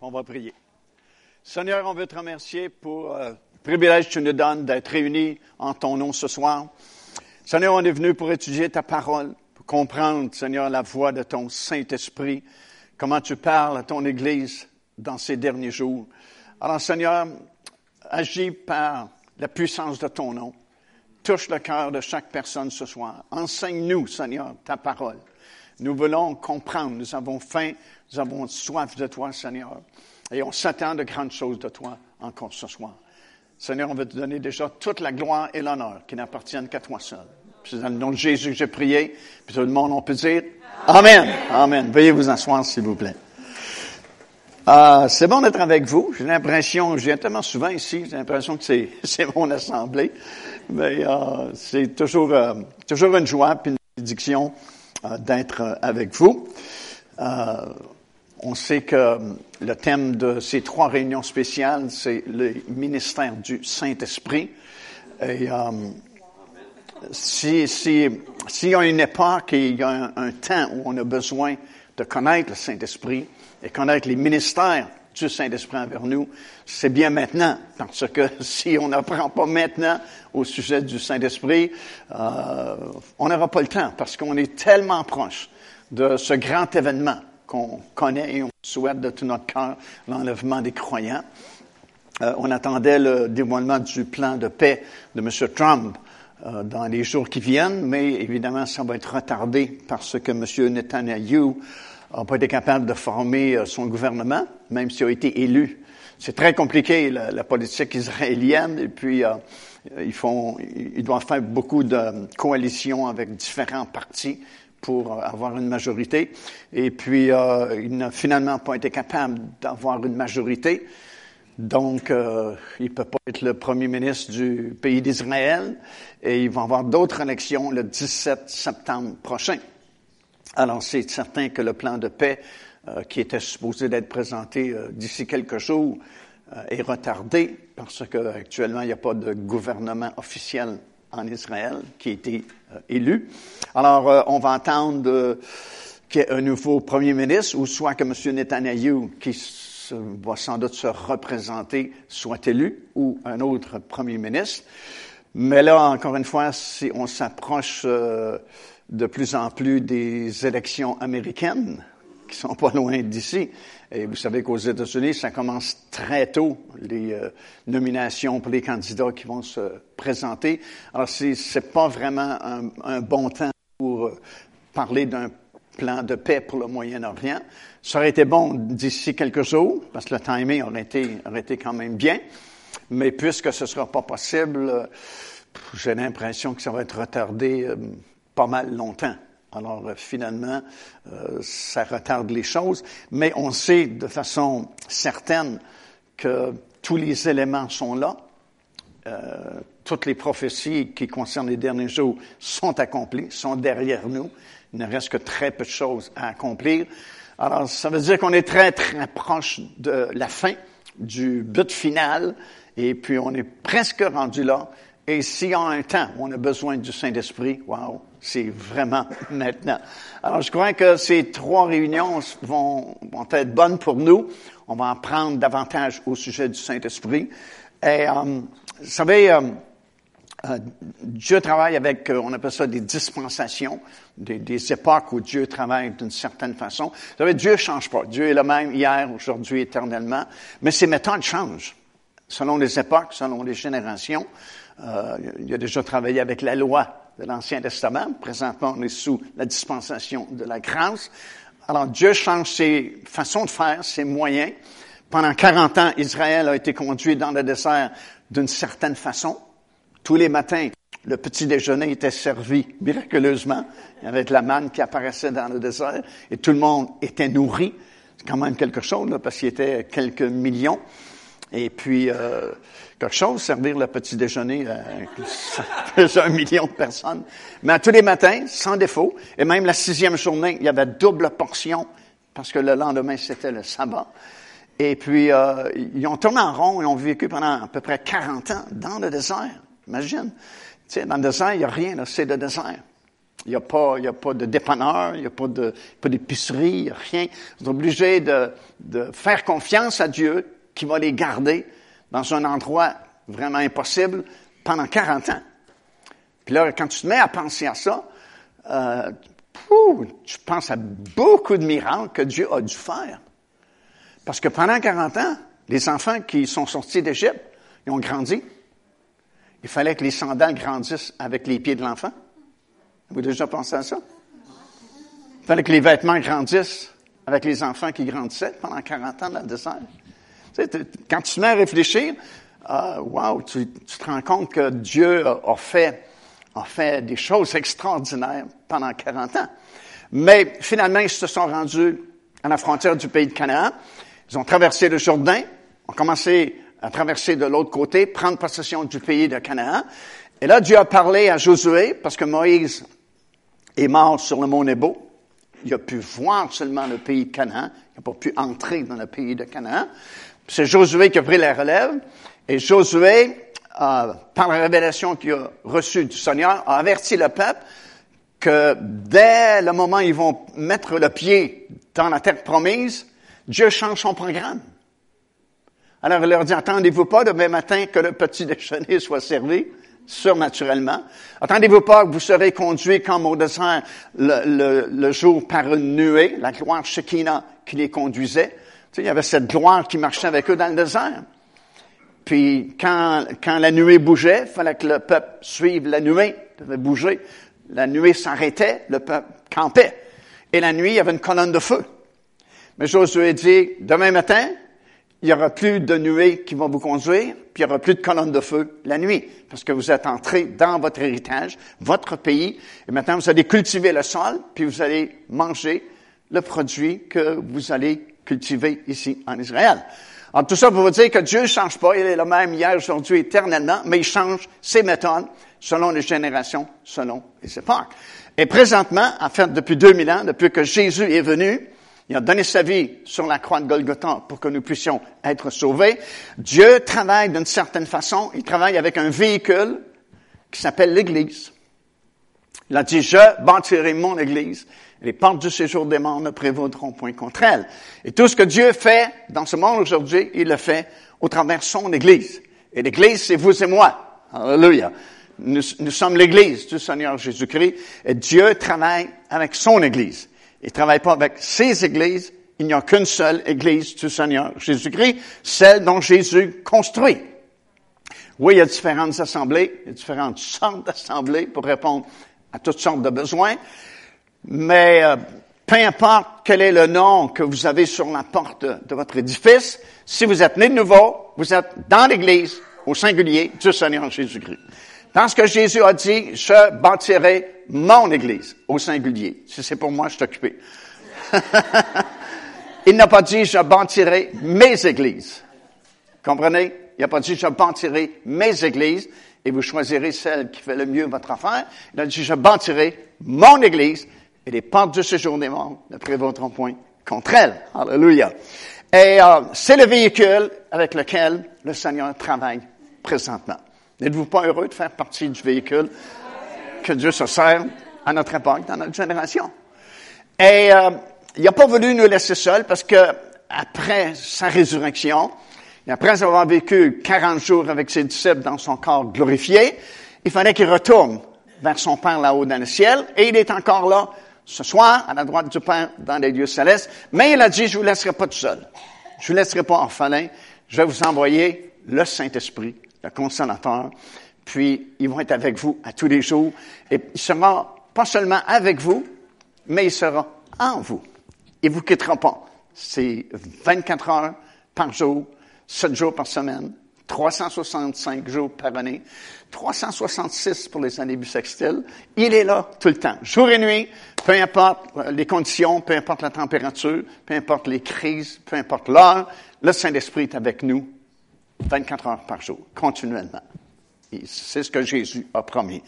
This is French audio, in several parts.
On va prier. Seigneur, on veut te remercier pour euh, le privilège que tu nous donnes d'être réunis en ton nom ce soir. Seigneur, on est venu pour étudier ta parole, pour comprendre, Seigneur, la voix de ton Saint-Esprit, comment tu parles à ton Église dans ces derniers jours. Alors, Seigneur, agis par la puissance de ton nom. Touche le cœur de chaque personne ce soir. Enseigne-nous, Seigneur, ta parole. Nous voulons comprendre. Nous avons faim, nous avons soif de toi, Seigneur. Et on s'attend de grandes choses de toi encore ce soir. Seigneur, on veut te donner déjà toute la gloire et l'honneur qui n'appartiennent qu'à toi seul. C'est dans le nom de Jésus que j'ai prié. Puis tout le monde, on peut dire Amen. Amen. Veuillez vous asseoir, s'il vous plaît. Euh, c'est bon d'être avec vous. J'ai l'impression, je viens tellement souvent ici, j'ai l'impression que c'est, c'est mon assemblée. Mais euh, c'est toujours, euh, toujours une joie puis une bénédiction d'être avec vous. Euh, on sait que le thème de ces trois réunions spéciales, c'est le ministère du Saint-Esprit. Et euh, si, si, s'il y a une époque et il y a un, un temps où on a besoin de connaître le Saint-Esprit et connaître les ministères du Saint-Esprit envers nous, c'est bien maintenant, parce que si on n'apprend pas maintenant au sujet du Saint-Esprit, euh, on n'aura pas le temps, parce qu'on est tellement proche de ce grand événement qu'on connaît et on souhaite de tout notre cœur, l'enlèvement des croyants. Euh, on attendait le dévoilement du plan de paix de M. Trump euh, dans les jours qui viennent, mais évidemment, ça va être retardé parce que M. Netanyahu n'a pas été capable de former euh, son gouvernement, même s'il a été élu. C'est très compliqué, la, politique israélienne, et puis euh, ils, font, ils doivent faire beaucoup de coalitions avec différents partis pour avoir une majorité. Et puis, euh, il n'a finalement pas été capable d'avoir une majorité. Donc, euh, il ne peut pas être le premier ministre du pays d'Israël. Et il va avoir d'autres élections le 17 septembre prochain. Alors, c'est certain que le plan de paix euh, qui était supposé d'être présenté euh, d'ici quelques jours euh, est retardé parce qu'actuellement, il n'y a pas de gouvernement officiel en Israël qui a été élu. Alors, on va entendre qu'il y ait un nouveau premier ministre ou soit que M. Netanyahu, qui va sans doute se représenter, soit élu ou un autre premier ministre. Mais là, encore une fois, si on s'approche de plus en plus des élections américaines qui sont pas loin d'ici. Et vous savez qu'aux États-Unis, ça commence très tôt, les euh, nominations pour les candidats qui vont se présenter. Alors, c'est, c'est pas vraiment un, bon temps pour euh, parler d'un plan de paix pour le Moyen-Orient. Ça aurait été bon d'ici quelques jours, parce que le timing aurait été, aurait été quand même bien. Mais puisque ce sera pas possible, euh, j'ai l'impression que ça va être retardé pas mal longtemps. Alors euh, finalement, euh, ça retarde les choses, mais on sait de façon certaine que tous les éléments sont là. Euh, toutes les prophéties qui concernent les derniers jours sont accomplies, sont derrière nous. Il ne reste que très peu de choses à accomplir. Alors, ça veut dire qu'on est très, très proche de la fin, du but final, et puis on est presque rendu là. Et s'il y a un temps où on a besoin du Saint-Esprit, wow, c'est vraiment maintenant. Alors, je crois que ces trois réunions vont, être bonnes pour nous. On va apprendre davantage au sujet du Saint-Esprit. Et, euh, vous savez, euh, euh, Dieu travaille avec, euh, on appelle ça des dispensations, des, des époques où Dieu travaille d'une certaine façon. Vous savez, Dieu change pas. Dieu est le même hier, aujourd'hui, éternellement. Mais ses méthodes changent selon les époques, selon les générations. Euh, il a déjà travaillé avec la loi de l'Ancien Testament. Présentement, on est sous la dispensation de la grâce. Alors, Dieu change ses façons de faire, ses moyens. Pendant 40 ans, Israël a été conduit dans le désert d'une certaine façon. Tous les matins, le petit déjeuner était servi miraculeusement. Il y avait de la manne qui apparaissait dans le désert et tout le monde était nourri. C'est quand même quelque chose, là, parce qu'il était quelques millions. Et puis, euh, quelque chose, servir le petit déjeuner à un million de personnes. Mais tous les matins, sans défaut, et même la sixième journée, il y avait double portion, parce que le lendemain, c'était le sabbat. Et puis, euh, ils ont tourné en rond, ils ont vécu pendant à peu près 40 ans dans le désert. Imagine. Tu sais, dans le désert, il n'y a rien, c'est le désert. Il n'y a pas, il y a pas de dépanneur, il n'y a pas d'épicerie, il n'y a rien. Vous êtes obligés de, de faire confiance à Dieu qui va les garder dans un endroit vraiment impossible pendant 40 ans. Puis là, quand tu te mets à penser à ça, euh, tu penses à beaucoup de miracles que Dieu a dû faire. Parce que pendant 40 ans, les enfants qui sont sortis d'Égypte, ils ont grandi. Il fallait que les sandales grandissent avec les pieds de l'enfant. Vous avez déjà pensé à ça? Il fallait que les vêtements grandissent avec les enfants qui grandissaient pendant 40 ans dans le désert. Quand tu te mets à réfléchir, uh, wow, tu, te rends compte que Dieu a, fait, a fait des choses extraordinaires pendant 40 ans. Mais finalement, ils se sont rendus à la frontière du pays de Canaan. Ils ont traversé le Jourdain, ont commencé à traverser de l'autre côté, prendre possession du pays de Canaan. Et là, Dieu a parlé à Josué, parce que Moïse est mort sur le mont Nebo. Il a pu voir seulement le pays de Canaan. Il n'a pas pu entrer dans le pays de Canaan. C'est Josué qui a pris la relève. Et Josué, euh, par la révélation qu'il a reçue du Seigneur, a averti le peuple que dès le moment où ils vont mettre le pied dans la terre promise, Dieu change son programme. Alors il leur dit, attendez-vous pas demain matin que le petit déjeuner soit servi surnaturellement. Attendez-vous pas que vous serez conduits comme au désert le, jour par une nuée, la gloire Shekinah qui les conduisait. Sais, il y avait cette gloire qui marchait avec eux dans le désert. Puis quand, quand la nuée bougeait, il fallait que le peuple suive la nuée, devait bouger. La nuée s'arrêtait, le peuple campait. Et la nuit, il y avait une colonne de feu. Mais Josué dit, demain matin, il n'y aura plus de nuées qui vont vous conduire, puis il n'y aura plus de colonnes de feu la nuit, parce que vous êtes entrés dans votre héritage, votre pays, et maintenant vous allez cultiver le sol, puis vous allez manger le produit que vous allez cultiver ici en Israël. Alors tout ça pour vous dire que Dieu ne change pas, il est le même hier, aujourd'hui, éternellement, mais il change ses méthodes selon les générations, selon les époques. Et présentement, en fait, depuis 2000 ans, depuis que Jésus est venu, il a donné sa vie sur la croix de Golgotha pour que nous puissions être sauvés. Dieu travaille d'une certaine façon. Il travaille avec un véhicule qui s'appelle l'Église. Il a dit, je bâtirai mon Église. Les portes du séjour des morts ne prévaudront point contre elle. Et tout ce que Dieu fait dans ce monde aujourd'hui, il le fait au travers de son Église. Et l'Église, c'est vous et moi. Alléluia. Nous, sommes l'Église du Seigneur Jésus-Christ et Dieu travaille avec son Église. Il travaille pas avec ses églises. Il n'y a qu'une seule église du Seigneur Jésus-Christ, celle dont Jésus construit. Oui, il y a différentes assemblées, il y a différentes sortes d'assemblées pour répondre à toutes sortes de besoins, mais euh, peu importe quel est le nom que vous avez sur la porte de votre édifice, si vous êtes né de nouveau, vous êtes dans l'Église, au singulier du Seigneur Jésus-Christ. Dans ce que Jésus a dit, je bâtirai mon Église, au singulier. Si c'est pour moi, je suis occupé. Il n'a pas dit, je bâtirai mes églises. Comprenez? Il n'a pas dit, je bâtirai mes églises et vous choisirez celle qui fait le mieux votre affaire. Il a dit, je bâtirai mon église et les portes de ce jour des morts ne prévaudront point contre elle. Alléluia. Et euh, c'est le véhicule avec lequel le Seigneur travaille présentement. N'êtes-vous pas heureux de faire partie du véhicule que Dieu se sert à notre époque, dans notre génération? Et euh, il n'a pas voulu nous laisser seuls parce que après sa résurrection, et après avoir vécu 40 jours avec ses disciples dans son corps glorifié, il fallait qu'il retourne vers son Père là-haut dans le ciel, et il est encore là ce soir, à la droite du Père, dans les lieux célestes, mais il a dit, je vous laisserai pas tout seul. Je vous laisserai pas orphelin. Je vais vous envoyer le Saint-Esprit, le consolateur, puis ils vont être avec vous à tous les jours, et il sera pas seulement avec vous, mais il sera en vous. Il vous quittera pas. C'est 24 heures par jour, 7 jours par semaine, 365 jours par année, 366 pour les années bissextiles. Il est là tout le temps, jour et nuit, peu importe les conditions, peu importe la température, peu importe les crises, peu importe l'heure, le Saint-Esprit est avec nous 24 heures par jour, continuellement. C'est ce que Jésus a promis.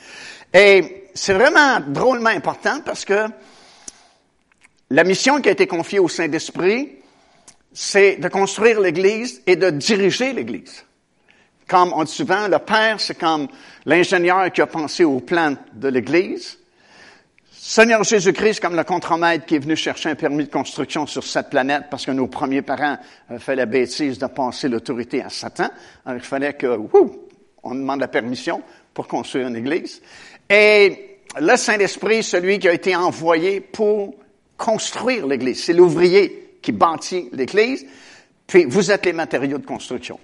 Et c'est vraiment drôlement important parce que la mission qui a été confiée au Saint-Esprit, c'est de construire l'Église et de diriger l'Église. Comme on dit souvent, le Père, c'est comme l'ingénieur qui a pensé au plan de l'Église. Seigneur Jésus-Christ, comme le contremaître qui est venu chercher un permis de construction sur cette planète parce que nos premiers parents avaient fait la bêtise de passer l'autorité à Satan. Alors, il fallait que, on demande la permission pour construire une église. Et le Saint-Esprit, celui qui a été envoyé pour construire l'église. C'est l'ouvrier qui bâtit l'église. Puis, vous êtes les matériaux de construction.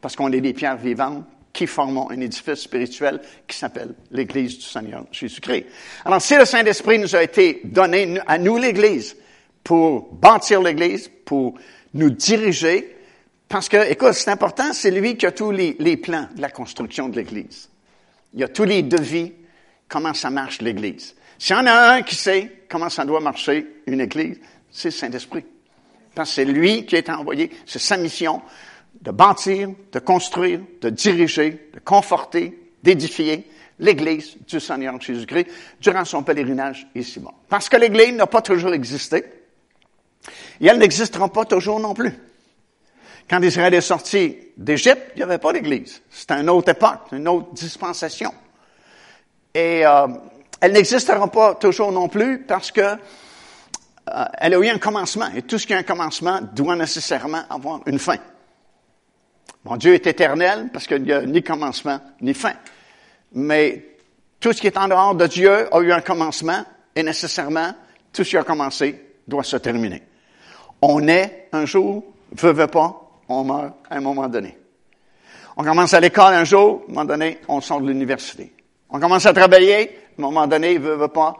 Parce qu'on est des pierres vivantes qui forment un édifice spirituel qui s'appelle l'Église du Seigneur Jésus-Christ. Alors, si le Saint-Esprit nous a été donné à nous l'Église pour bâtir l'Église, pour nous diriger, parce que, écoute, c'est important, c'est lui qui a tous les, plans de la construction de l'Église. Il a tous les devis, comment ça marche l'Église. S'il y en a un qui sait comment ça doit marcher une Église, c'est le Saint-Esprit. Parce que c'est lui qui est envoyé, c'est sa mission de bâtir, de construire, de diriger, de conforter, d'édifier l'Église du Seigneur Jésus-Christ durant son pèlerinage ici-bas. Parce que l'Église n'a pas toujours existé, et elle n'existera pas toujours non plus. Quand Israël est sorti d'Égypte, il n'y avait pas d'Église. C'était une autre époque, une autre dispensation. Et euh, elle n'existera pas toujours non plus parce que euh, elle a eu un commencement. Et tout ce qui a un commencement doit nécessairement avoir une fin. Mon Dieu est éternel parce qu'il n'y a ni commencement ni fin. Mais tout ce qui est en dehors de Dieu a eu un commencement et nécessairement tout ce qui a commencé doit se terminer. On est un jour, veut, veut pas, on meurt à un moment donné. On commence à l'école un jour, à un moment donné, on sort de l'université. On commence à travailler, à un moment donné, veut, veut pas,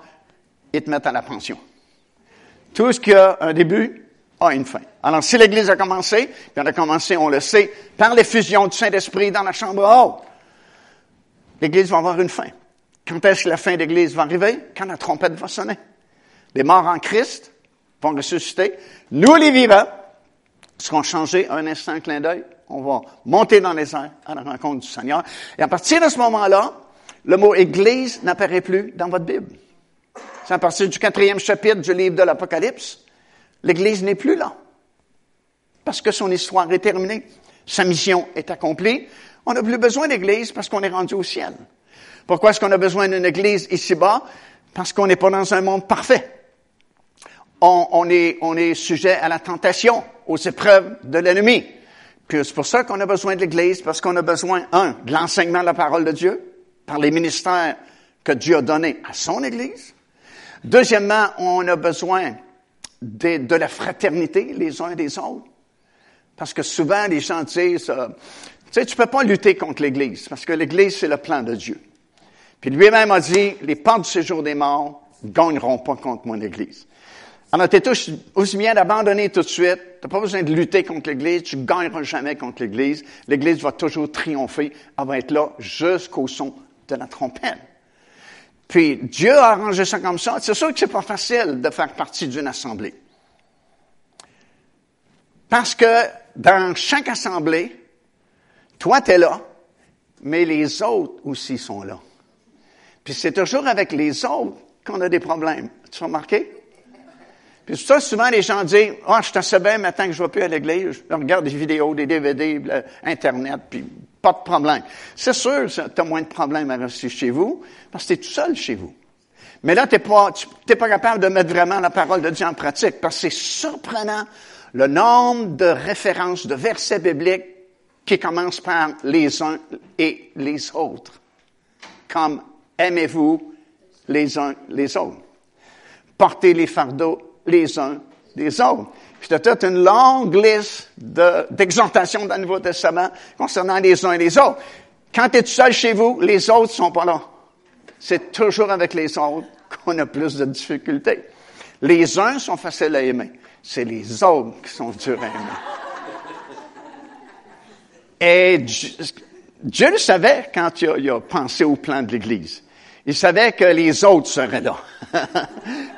ils te mettent à la pension. Tout ce qui a un début a une fin. Alors, si l'Église a commencé, puis elle a commencé, on le sait, par l'effusion du Saint-Esprit dans la chambre haute, l'Église va avoir une fin. Quand est-ce que la fin de l'Église va arriver? Quand la trompette va sonner. Les morts en Christ vont ressusciter. Nous, les vivants, seront changés un instant, un clin d'œil. On va monter dans les airs à la rencontre du Seigneur. Et à partir de ce moment-là, le mot Église n'apparaît plus dans votre Bible. C'est à partir du quatrième chapitre du livre de l'Apocalypse. L'Église n'est plus là. Parce que son histoire est terminée. Sa mission est accomplie. On n'a plus besoin d'Église parce qu'on est rendu au ciel. Pourquoi est-ce qu'on a besoin d'une Église ici-bas? Parce qu'on n'est pas dans un monde parfait. On, est, on est sujet à la tentation, aux épreuves de l'ennemi. Puis c'est pour ça qu'on a besoin de l'Église, parce qu'on a besoin, un, de l'enseignement de la parole de Dieu, par les ministères que Dieu a donnés à son Église. Deuxièmement, on a besoin de, la fraternité les uns des autres. Parce que souvent, les gens disent, euh, tu sais, tu peux pas lutter contre l'Église, parce que l'Église, c'est le plan de Dieu. Puis lui-même a dit, les portes du séjour des morts ne gagneront pas contre mon Église. Alors, tu es aussi bien d'abandonner tout de suite. Tu n'as pas besoin de lutter contre l'Église. Tu ne gagneras jamais contre l'Église. L'Église va toujours triompher. Elle va être là jusqu'au son de la trompette. Puis Dieu a arrangé ça comme ça. C'est sûr que c'est pas facile de faire partie d'une assemblée. Parce que dans chaque assemblée, toi tu es là, mais les autres aussi sont là. Puis c'est toujours avec les autres qu'on a des problèmes. Tu as remarqué? Puis ça, souvent les gens disent, ah, oh, je t'assais bien maintenant que je ne vais plus à l'église, je regarde des vidéos, des DVD, Internet, puis pas de problème. C'est sûr, tu as moins de problèmes à rester chez vous, parce que tu es tout seul chez vous. Mais là, tu n'es pas, pas capable de mettre vraiment la parole de Dieu en pratique, parce que c'est surprenant le nombre de références, de versets bibliques qui commencent par les uns et les autres. Comme aimez-vous les uns les autres? Portez les fardeaux les uns des autres. Puis toute une longue liste d'exhortations dans le Nouveau Testament concernant les uns et les autres. Quand tu es seul chez vous, les autres sont pas là. C'est toujours avec les autres qu'on a plus de difficultés. Les uns sont faciles à aimer. C'est les autres qui sont durs à aimer. Et Dieu, le savait quand il a pensé au plan de l'Église. Il savait que les autres seraient là.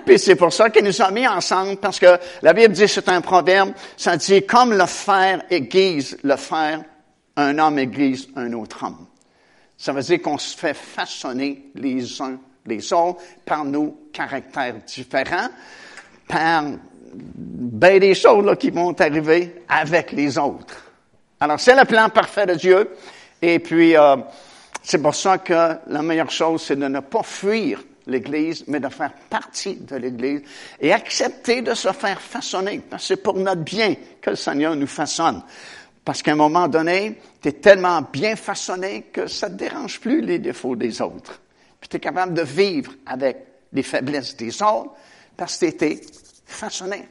Puis c'est pour ça qu'il nous a mis ensemble, parce que la Bible dit, c'est un proverbe, ça dit, comme le fer aiguise le fer, un homme aiguise un autre homme. Ça veut dire qu'on se fait façonner les uns les autres par nos caractères différents, par ben des choses là, qui vont arriver avec les autres. Alors c'est le plan parfait de Dieu, et puis euh, c'est pour ça que la meilleure chose, c'est de ne pas fuir l'Église, mais de faire partie de l'Église et accepter de se faire façonner. Parce que c'est pour notre bien que le Seigneur nous façonne. Parce qu'à un moment donné, tu es tellement bien façonné que ça ne te dérange plus les défauts des autres. Puis tu es capable de vivre avec les faiblesses des autres parce que tu été façonné.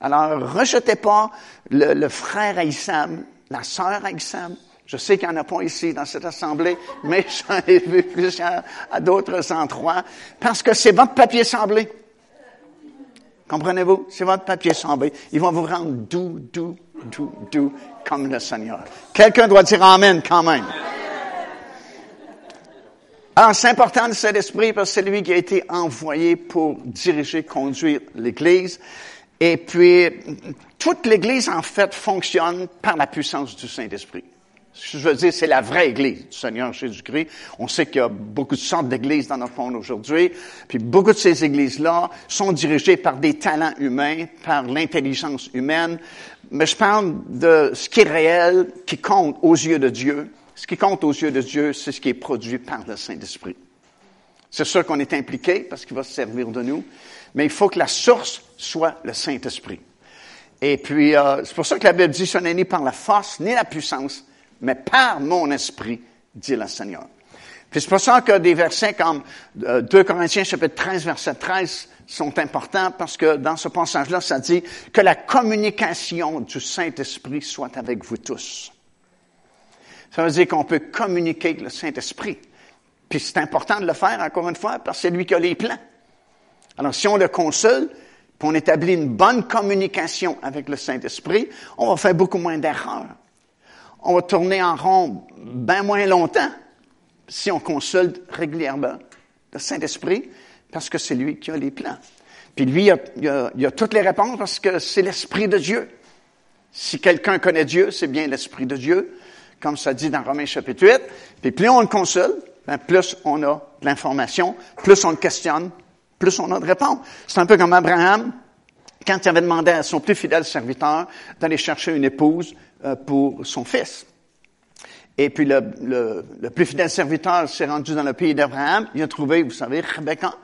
Alors, rejetez pas le, frère Aïssam, la sœur Aïssam, je sais qu'il n'y en a pas ici dans cette assemblée, mais j'en ai vu plusieurs à d'autres endroits, parce que c'est votre papier semblé. Comprenez-vous? C'est votre papier semblé. Ils vont vous rendre doux, doux, doux, doux, comme le Seigneur. Quelqu'un doit dire Amen quand même. Alors, c'est important le Saint-Esprit parce que c'est lui qui a été envoyé pour diriger, conduire l'Église. Et puis, toute l'Église, en fait, fonctionne par la puissance du Saint-Esprit. Je veux dire, c'est la vraie Église du Seigneur Jésus-Christ. On sait qu'il y a beaucoup de sortes d'églises dans notre monde aujourd'hui. Puis beaucoup de ces églises-là sont dirigées par des talents humains, par l'intelligence humaine. Mais je parle de ce qui est réel, qui compte aux yeux de Dieu. Ce qui compte aux yeux de Dieu, c'est ce qui est produit par le Saint-Esprit. C'est sûr qu'on est impliqué parce qu'il va se servir de nous, mais il faut que la source soit le Saint-Esprit. Et puis, euh, c'est pour ça que la Bible dit, ce n'est ni par la force, ni la puissance, mais par mon esprit, dit le Seigneur. Puis c'est pour ça que des versets comme 2 euh, Corinthiens chapitre 13, verset 13 sont importants parce que dans ce passage-là, ça dit que la communication du Saint-Esprit soit avec vous tous. Ça veut dire qu'on peut communiquer avec le Saint-Esprit. Puis c'est important de le faire, encore une fois, parce que c'est lui qui a les plans. Alors si on le consulte, puis on établit une bonne communication avec le Saint-Esprit, on va faire beaucoup moins d'erreurs on va tourner en rond bien moins longtemps si on consulte régulièrement le Saint-Esprit, parce que c'est lui qui a les plans. Puis lui, il a, toutes les réponses parce que c'est l'Esprit de Dieu. Si quelqu'un connaît Dieu, c'est bien l'Esprit de Dieu, comme ça dit dans Romains chapitre 8. Puis plus on le consulte, ben plus on a de l'information, plus on le questionne, plus on a de réponses. C'est un peu comme Abraham, quand il avait demandé à son plus fidèle serviteur d'aller chercher une épouse euh, pour son fils. Et puis le, plus fidèle serviteur s'est rendu dans le pays d'Abraham. Il a trouvé, vous savez, Rebecca,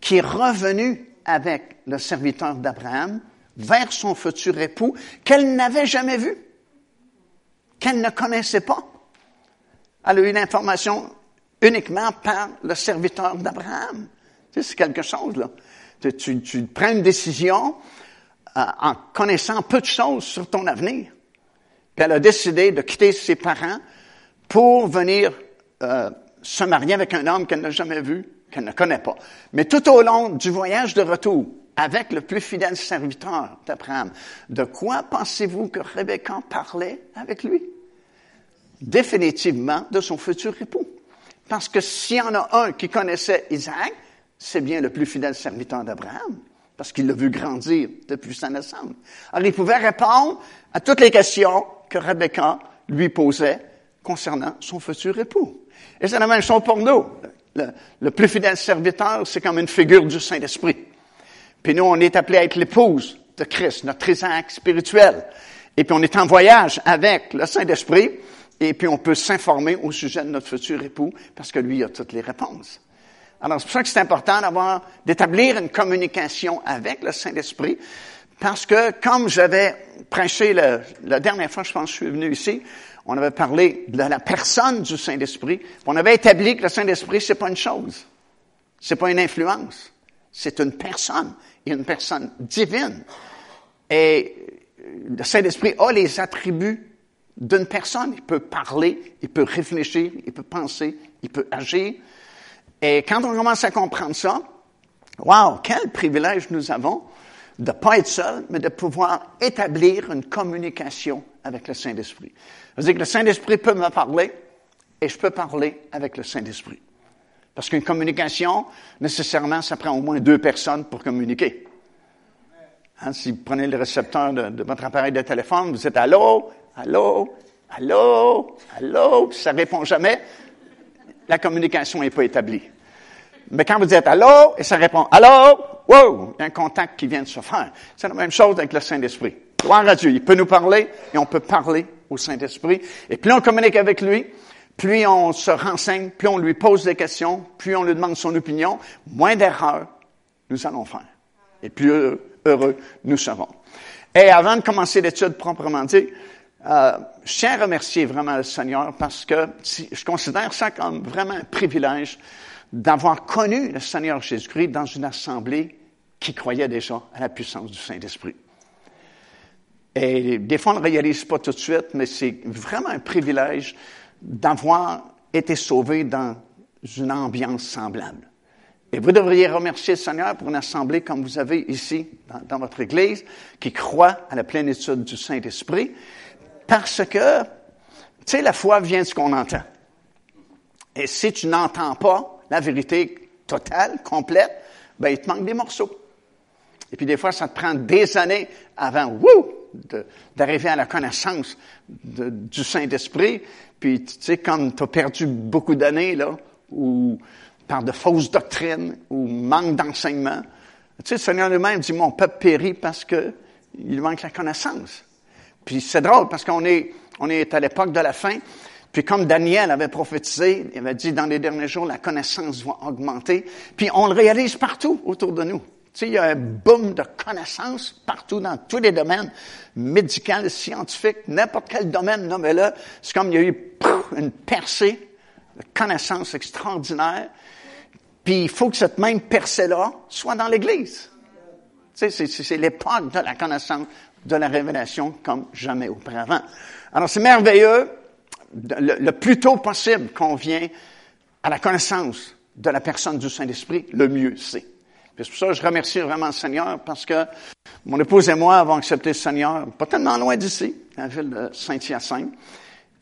qui est revenu avec le serviteur d'Abraham vers son futur époux qu'elle n'avait jamais vu, qu'elle ne connaissait pas. Elle a eu l'information uniquement par le serviteur d'Abraham. C'est quelque chose, là. Tu, prends une décision euh, en connaissant peu de choses sur ton avenir elle a décidé de quitter ses parents pour venir euh, se marier avec un homme qu'elle n'a jamais vu, qu'elle ne connaît pas. Mais tout au long du voyage de retour, avec le plus fidèle serviteur d'Abraham, de quoi pensez-vous que Rebecca parlait avec lui? Définitivement de son futur époux. Parce que s'il y en a un qui connaissait Isaac, c'est bien le plus fidèle serviteur d'Abraham, parce qu'il l'a vu grandir depuis sa naissance. Alors il pouvait répondre à toutes les questions que Rebecca lui posait concernant son futur époux. Et c'est la même chose pour nous. Le, plus fidèle serviteur, c'est comme une figure du Saint-Esprit. Puis nous, on est appelé à être l'épouse de Christ, notre Isaac spirituel. Et puis on est en voyage avec le Saint-Esprit, et puis on peut s'informer au sujet de notre futur époux, parce que lui a toutes les réponses. Alors c'est pour ça que c'est important d'avoir, d'établir une communication avec le Saint-Esprit, parce que comme j'avais prêché la dernière fois, je pense que je suis venu ici, on avait parlé de la personne du Saint-Esprit. On avait établi que le Saint-Esprit, c'est pas une chose. C'est pas une influence. C'est une personne. Et une personne divine. Et le Saint-Esprit a les attributs d'une personne. Il peut parler, il peut réfléchir, il peut penser, il peut agir. Et quand on commence à comprendre ça, wow, quel privilège nous avons de ne pas être seul, mais de pouvoir établir une communication avec le Saint-Esprit. C'est-à-dire que le Saint-Esprit peut me parler et je peux parler avec le Saint-Esprit. Parce qu'une communication, nécessairement, ça prend au moins deux personnes pour communiquer. Hein, si vous prenez le récepteur de, votre appareil de téléphone, vous êtes allô, allô, allô, allô, ça répond jamais, la communication n'est pas établie. Mais quand vous dites allô, et ça répond allô, wow, il y a un contact qui vient de se faire. C'est la même chose avec le Saint-Esprit. Gloire à Dieu. Il peut nous parler et on peut parler au Saint-Esprit. Et plus on communique avec lui, plus on se renseigne, plus on lui pose des questions, plus on lui demande son opinion, moins d'erreurs nous allons faire. Et plus heureux nous serons. Et avant de commencer l'étude proprement dit, euh, je tiens à remercier vraiment le Seigneur parce que je considère ça comme vraiment un privilège d'avoir connu le Seigneur Jésus-Christ dans une assemblée qui croyait déjà à la puissance du Saint-Esprit. Et des fois, on ne réalise pas tout de suite, mais c'est vraiment un privilège d'avoir été sauvé dans une ambiance semblable. Et vous devriez remercier le Seigneur pour une assemblée comme vous avez ici, dans, dans votre Église, qui croit à la plénitude du Saint-Esprit, parce que, tu sais, la foi vient de ce qu'on entend. Et si tu n'entends pas la vérité totale, complète, ben, il te manque des morceaux. Et puis des fois, ça te prend des années avant, d'arriver à la connaissance du Saint-Esprit. Puis, tu sais, quand tu as perdu beaucoup d'années, là, ou par de fausses doctrines, ou manque d'enseignement, tu sais, le Seigneur lui-même dit, mon peuple périt parce que il manque la connaissance. Puis c'est drôle parce qu'on est, on est à l'époque de la fin. Puis comme Daniel avait prophétisé, il avait dit dans les derniers jours, la connaissance va augmenter. Puis on le réalise partout autour de nous. Tu sais, il y a un boom de connaissances partout dans tous les domaines, médical, scientifique, n'importe quel domaine, non, mais là, c'est comme il y a eu une percée de connaissances extraordinaires. Puis il faut que cette même percée-là soit dans l'Église. C'est l'époque de la connaissance, de la révélation comme jamais auparavant. Alors c'est merveilleux, le, le, plus tôt possible qu'on vient à la connaissance de la personne du Saint-Esprit, le mieux c'est. C'est pour ça que je remercie vraiment le Seigneur parce que mon épouse et moi avons accepté le Seigneur, pas tellement loin d'ici, la ville de Saint-Hyacinthe.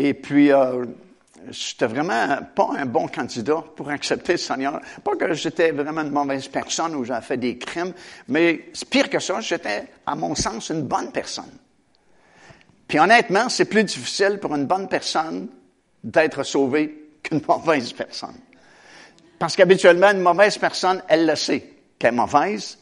Et puis, euh, j'étais vraiment pas un bon candidat pour accepter le Seigneur. Pas que j'étais vraiment une mauvaise personne ou j'avais fait des crimes, mais pire que ça, j'étais, à mon sens, une bonne personne. Puis honnêtement, c'est plus difficile pour une bonne personne d'être sauvée qu'une mauvaise personne. Parce qu'habituellement, une mauvaise personne, elle le sait qu'elle est mauvaise,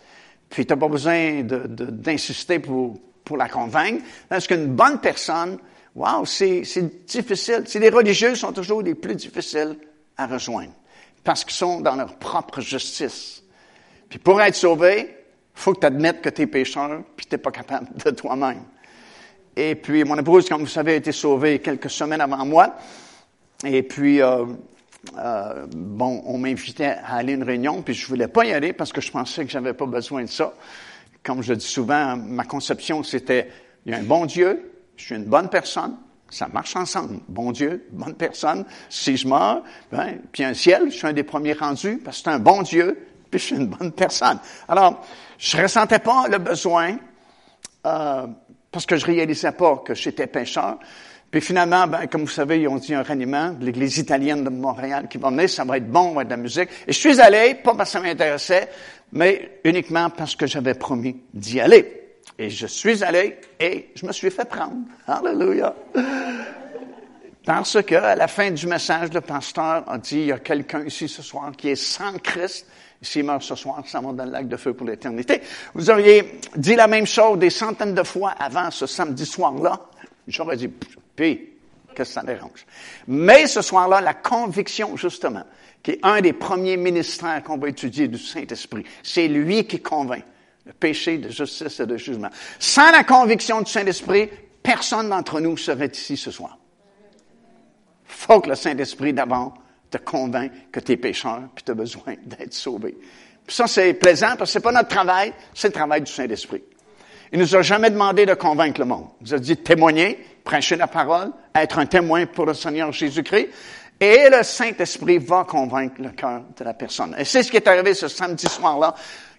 puis tu n'as pas besoin d'insister pour, pour la convaincre. Parce qu'une bonne personne, wow, c'est difficile. C'est les religieux sont toujours les plus difficiles à rejoindre parce qu'ils sont dans leur propre justice. Puis pour être sauvé, faut que tu admettes que tu es pécheur, puis tu pas capable de toi-même. Et puis, mon épouse, comme vous savez, a été sauvée quelques semaines avant moi. Et puis, euh, euh, bon, on m'invitait à aller à une réunion, puis je voulais pas y aller parce que je pensais que j'avais pas besoin de ça. Comme je dis souvent, ma conception, c'était, il y a un bon Dieu, je suis une bonne personne, ça marche ensemble. Bon Dieu, bonne personne. Si je meurs, ben, puis un ciel, je suis un des premiers rendus parce que c'est un bon Dieu, puis je suis une bonne personne. Alors, je ressentais pas le besoin, euh, parce que je réalisais pas que j'étais pécheur. Puis finalement, ben, comme vous savez, ils ont dit un raniement de l'Église italienne de Montréal qui va venir, ça va être bon, on va être de la musique. Et je suis allé, pas parce que ça m'intéressait, mais uniquement parce que j'avais promis d'y aller. Et je suis allé et je me suis fait prendre. Alléluia. Parce que, à la fin du message, le pasteur a dit, il y a quelqu'un ici ce soir qui est sans Christ. S'il meurt ce soir, ça va dans le lac de feu pour l'éternité. Vous auriez dit la même chose des centaines de fois avant ce samedi soir-là. J'aurais dit, puis, qu'est-ce que ça dérange? Mais ce soir-là, la conviction, justement, qui est un des premiers ministères qu'on va étudier du Saint-Esprit, c'est lui qui convainc le péché, de justice et de jugement. Sans la conviction du Saint-Esprit, personne d'entre nous serait ici ce soir. Faut que le Saint-Esprit d'abord te convainc que tu es pécheur puis tu as besoin d'être sauvé. Puis ça, c'est plaisant parce que c'est pas notre travail, c'est le travail du Saint-Esprit. Il nous a jamais demandé de convaincre le monde. Il nous a dit témoigner, prêcher la parole, être un témoin pour le Seigneur Jésus-Christ. Et le Saint-Esprit va convaincre le cœur de la personne. Et c'est ce qui est arrivé ce samedi soir-là.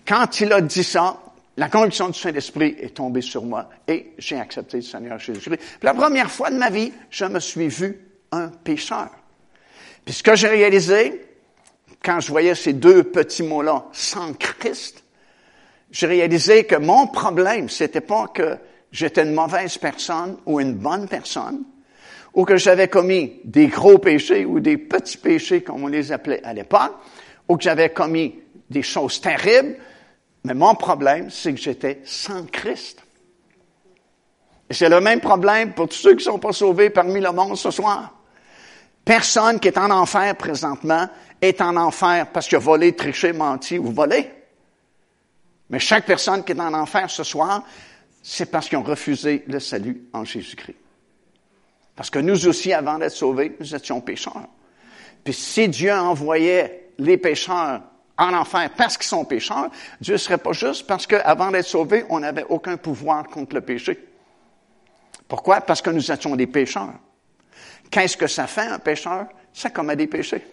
Quand il a dit ça, la conviction du Saint-Esprit est tombée sur moi et j'ai accepté le Seigneur Jésus-Christ. La première fois de ma vie, je me suis vu un pécheur. Puis ce que j'ai réalisé, quand je voyais ces deux petits mots-là, sans Christ, j'ai réalisé que mon problème, c'était pas que j'étais une mauvaise personne ou une bonne personne, ou que j'avais commis des gros péchés ou des petits péchés, comme on les appelait à l'époque, ou que j'avais commis des choses terribles, mais mon problème, c'est que j'étais sans Christ. Et c'est le même problème pour tous ceux qui ne sont pas sauvés parmi le monde ce soir. Personne qui est en enfer présentement est en enfer parce qu'il a volé, triché, menti ou volé. Mais chaque personne qui est en enfer ce soir, c'est parce qu'ils ont refusé le salut en Jésus-Christ. Parce que nous aussi, avant d'être sauvés, nous étions pécheurs. Puis si Dieu envoyait les pécheurs en enfer parce qu'ils sont pécheurs, Dieu ne serait pas juste parce qu'avant d'être sauvés, on n'avait aucun pouvoir contre le péché. Pourquoi? Parce que nous étions des pécheurs. Qu'est-ce que ça fait un pécheur? Ça commet des péchés.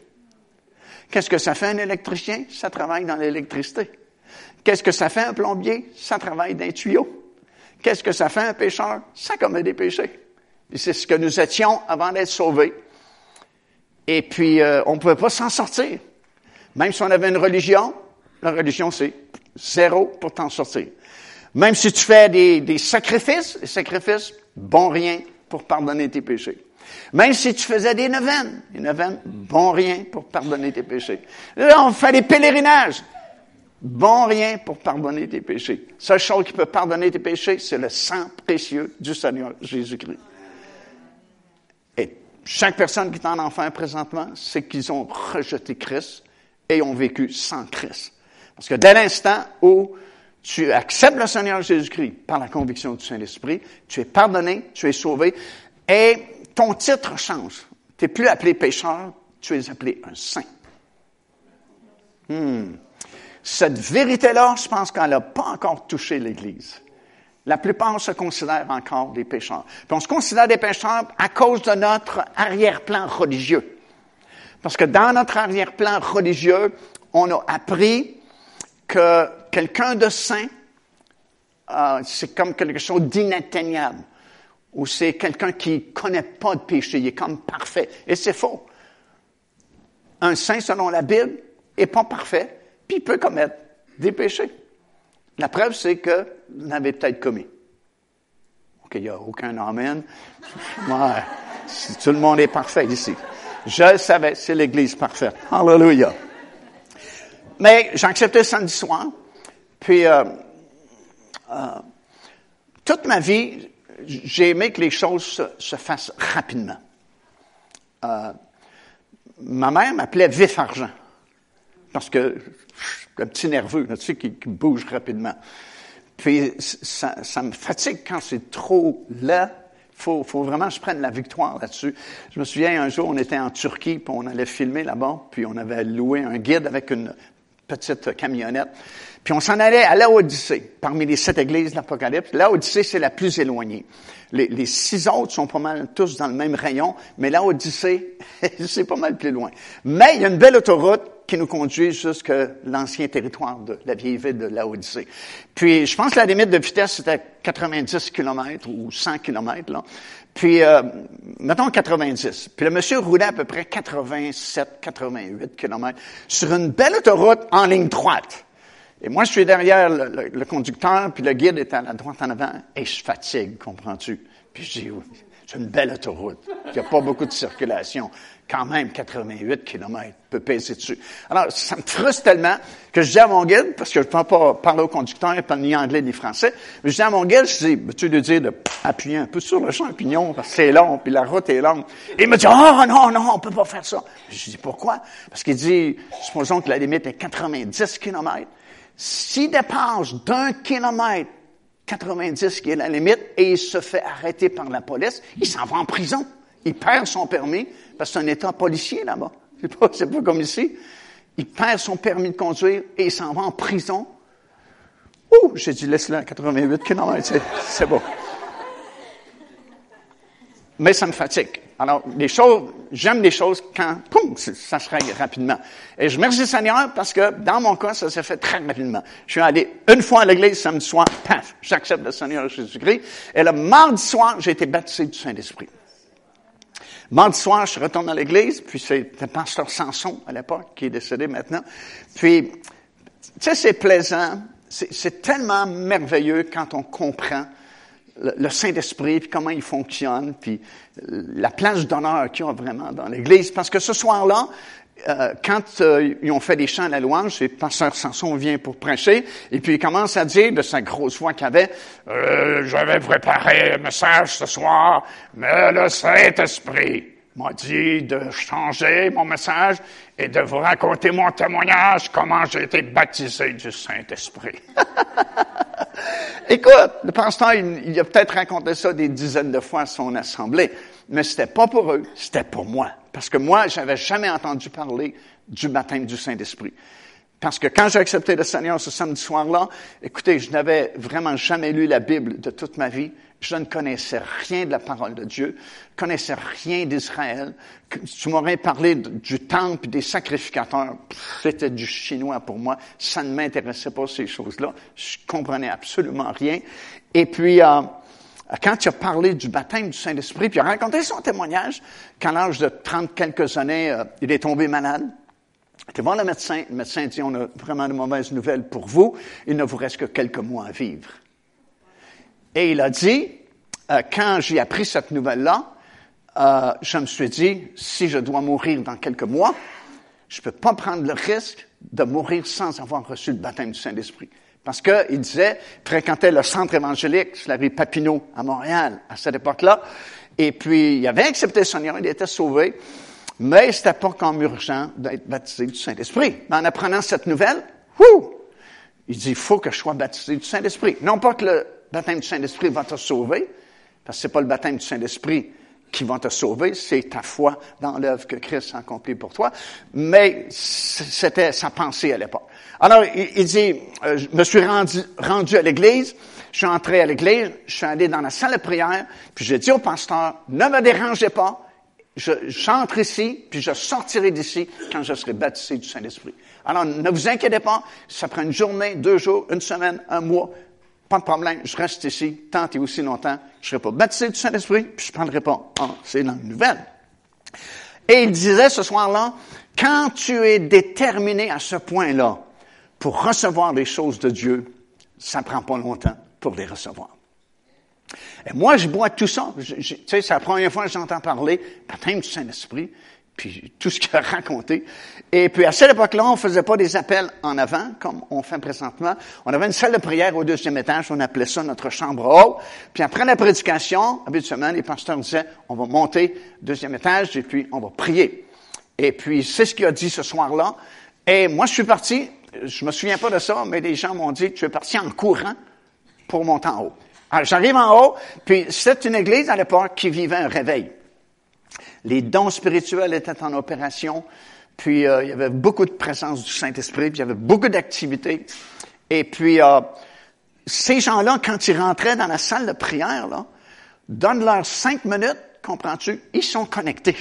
Qu'est-ce que ça fait un électricien? Ça travaille dans l'électricité. Qu'est-ce que ça fait un plombier? Ça travaille dans les tuyaux. Qu'est-ce que ça fait un pécheur? Ça commet des péchés. Et c'est ce que nous étions avant d'être sauvés. Et puis, euh, on ne pouvait pas s'en sortir. Même si on avait une religion, la religion, c'est zéro pour t'en sortir. Même si tu fais des, sacrifices, les sacrifices, bon rien pour pardonner tes péchés. Même si tu faisais des neuvaines, des neuvaines, bon rien pour pardonner tes péchés. Là, on fait des pèlerinages. Bon rien pour pardonner tes péchés. Seule chose qui peut pardonner tes péchés, c'est le sang précieux du Seigneur Jésus-Christ. Et chaque personne qui est en enfer présentement, c'est qu'ils ont rejeté Christ et ont vécu sans Christ. Parce que dès l'instant où tu acceptes le Seigneur Jésus-Christ par la conviction du Saint-Esprit, tu es pardonné, tu es sauvé, et ton titre change. Tu n'es plus appelé pécheur, tu es appelé un saint. Hmm. Cette vérité-là, je pense qu'elle n'a pas encore touché l'Église. La plupart se considèrent encore des pécheurs. Puis on se considère des pécheurs à cause de notre arrière-plan religieux. Parce que dans notre arrière-plan religieux, on a appris que quelqu'un de saint, euh, c'est comme quelque chose d'inatteignable. Ou c'est quelqu'un qui connaît pas de péché, il est comme parfait. Et c'est faux. Un saint, selon la Bible, est pas parfait, puis il peut commettre des péchés. La preuve, c'est que vous l'avez peut-être commis. OK, il n'y a aucun amen. Ouais, tout le monde est parfait ici. Je le savais, c'est l'Église parfaite. Hallelujah. Mais j'ai accepté samedi soir, puis euh, euh, toute ma vie, j'ai aimé que les choses se, fassent rapidement. Euh, ma mère m'appelait vif argent, parce que un petit nerveux, tu sais, qui, bouge rapidement. Puis ça, ça me fatigue quand c'est trop là faut, faut vraiment que je prenne la victoire là-dessus. Je me souviens, un jour, on était en Turquie, puis on allait filmer là-bas, puis on avait loué un guide avec une petite camionnette. Puis on s'en allait à l'Odyssée, parmi les sept églises de l'Apocalypse. L'Odyssée, c'est la plus éloignée. Les, six autres sont pas mal tous dans le même rayon, mais l'Odyssée, c'est pas mal plus loin. Mais il y a une belle autoroute qui nous conduit jusqu'à l'ancien territoire de la vieille ville de l'Odyssée. Puis, je pense que la limite de vitesse, c'était 90 km ou 100 km, là. Puis, euh, mettons 90. Puis le monsieur roulait à peu près 87, 88 km sur une belle autoroute en ligne droite. Et moi, je suis derrière le, conducteur, puis le guide est à la droite en avant, et je fatigue, comprends-tu? Puis je dis, une belle autoroute. Il n'y a pas beaucoup de circulation quand même 88 km peut peser dessus. Alors, ça me frustre tellement que je dis à mon guide, parce que je ne peux pas parler au conducteur, pas ni anglais ni français, mais je dis à mon guide, je dis, tu lui dire d'appuyer un peu sur le champignon, parce que c'est long, puis la route est longue. Il me dit, oh non, non, on peut pas faire ça. Je dis, pourquoi? Parce qu'il dit, supposons que la limite est 90 km. S'il dépasse d'un kilomètre 90 qui est la limite, et il se fait arrêter par la police, il s'en va en prison. Il perd son permis, parce que c'est un État policier là-bas. C'est pas, c'est pas comme ici. Il perd son permis de conduire et il s'en va en prison. Ouh, j'ai dit, laisse-le à 88 km, c'est, c'est bon. Mais ça me fatigue. Alors, les choses, j'aime les choses quand, poum, ça se règle rapidement. Et je remercie le Seigneur parce que, dans mon cas, ça s'est fait très rapidement. Je suis allé une fois à l'église samedi soir, paf, j'accepte le Seigneur Jésus-Christ. Et le mardi soir, j'ai été baptisé du Saint-Esprit. Mardi soir, je retourne à l'église, puis c'est le pasteur Samson à l'époque, qui est décédé maintenant. Puis, tu sais, c'est plaisant, c'est tellement merveilleux quand on comprend le, Saint-Esprit, puis comment il fonctionne, puis la place d'honneur qu'il y a vraiment dans l'Église. Parce que ce soir-là, euh, quand euh, ils ont fait des chants à la louange, c'est pasteur Samson vient pour prêcher, et puis il commence à dire de sa grosse voix qu'il avait, euh, je vais préparer un message ce soir, mais le Saint-Esprit m'a dit de changer mon message et de vous raconter mon témoignage, comment j'ai été baptisé du Saint-Esprit. Écoute, le pasteur, il, a peut-être raconté ça des dizaines de fois à son assemblée, mais c'était pas pour eux, c'était pour moi. Parce que moi, j'avais jamais entendu parler du baptême du Saint-Esprit. Parce que quand j'ai accepté le Seigneur ce samedi soir-là, écoutez, je n'avais vraiment jamais lu la Bible de toute ma vie. Je ne connaissais rien de la parole de Dieu, je connaissais rien d'Israël. Tu m'aurais parlé du temple, des sacrificateurs, c'était du chinois pour moi. Ça ne m'intéressait pas ces choses-là. Je comprenais absolument rien. Et puis, euh, quand tu as parlé du baptême du Saint-Esprit, puis il a raconté son témoignage, qu'à l'âge de trente quelques années, euh, il est tombé malade. Tu voir le médecin. Le médecin dit, on a vraiment de mauvaises nouvelles pour vous. Il ne vous reste que quelques mois à vivre. Et il a dit, euh, quand j'ai appris cette nouvelle-là, euh, je me suis dit, si je dois mourir dans quelques mois, je ne peux pas prendre le risque de mourir sans avoir reçu le baptême du Saint-Esprit. Parce qu'il disait, fréquentait le centre évangélique sur la rue Papineau à Montréal à cette époque-là. Et puis, il avait accepté le Seigneur, il était sauvé. Mais c'était pas comme urgent d'être baptisé du Saint-Esprit. Mais en apprenant cette nouvelle, il dit, il faut que je sois baptisé du Saint-Esprit. Non pas que le baptême du Saint-Esprit va te sauver, parce que c'est pas le baptême du Saint-Esprit qui va te sauver, c'est ta foi dans l'œuvre que Christ a accomplie pour toi. Mais c'était sa pensée à l'époque. Alors, il, dit, euh, je me suis rendu à l'église, je suis entré à l'église, je suis allé dans la salle de prière, puis j'ai dit au pasteur, ne me dérangez pas, j'entre ici, puis je sortirai d'ici quand je serai baptisé du Saint-Esprit. Alors, ne vous inquiétez pas, ça prend une journée, deux jours, une semaine, un mois, pas de problème, je reste ici tant et aussi longtemps. Je serai pas baptisé du Saint-Esprit, puis je ne prendrai pas. Ah, c'est une nouvelle. Et il disait ce soir-là, quand tu es déterminé à ce point-là pour recevoir les choses de Dieu, ça prend pas longtemps pour les recevoir. Et moi, je bois tout ça. tu sais, c'est la première fois que j'entends parler baptême du Saint-Esprit, puis tout ce qu'il a raconté. Et puis, à cette époque-là, on faisait pas des appels en avant, comme on fait présentement. On avait une salle de prière au deuxième étage, on appelait ça notre chambre haute. Puis après la prédication, habituellement, les pasteurs disaient, on va monter deuxième étage, et puis on va prier. Et puis, c'est ce qu'il a dit ce soir-là. Et moi, je suis parti, je me souviens pas de ça, mais les gens m'ont dit, tu es parti en courant pour monter en haut. Alors, j'arrive en haut, puis c'est une église à l'époque qui vivait un réveil. Les dons spirituels étaient en opération, puis euh, il y avait beaucoup de présence du Saint-Esprit, puis il y avait beaucoup d'activités. Et puis, euh, ces gens-là, quand ils rentraient dans la salle de prière, là, donne-leur cinq minutes, comprends-tu, ils sont connectés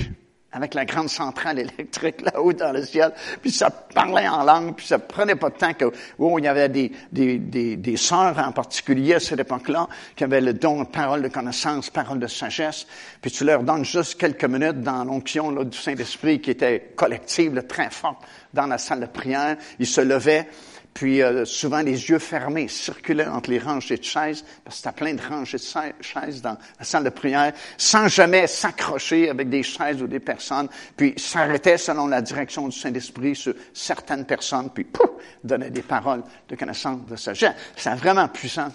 avec la grande centrale électrique là-haut dans le ciel, puis ça parlait en langue, puis ça prenait pas de temps que, oh, il y avait des, des, des, des sœurs en particulier à cette époque-là, qui avaient le don de parole de connaissance, parole de sagesse, puis tu leur donnes juste quelques minutes dans l'onction du Saint-Esprit qui était collective, très forte dans la salle de prière, ils se levaient, puis euh, souvent les yeux fermés, circulaient entre les rangées de chaises, parce que c'était plein de rangées de chaises dans la salle de prière, sans jamais s'accrocher avec des chaises ou des personnes, puis s'arrêtaient selon la direction du Saint-Esprit sur certaines personnes, puis pouf, donnait des paroles de connaissance, de sagesse. C'est vraiment puissant.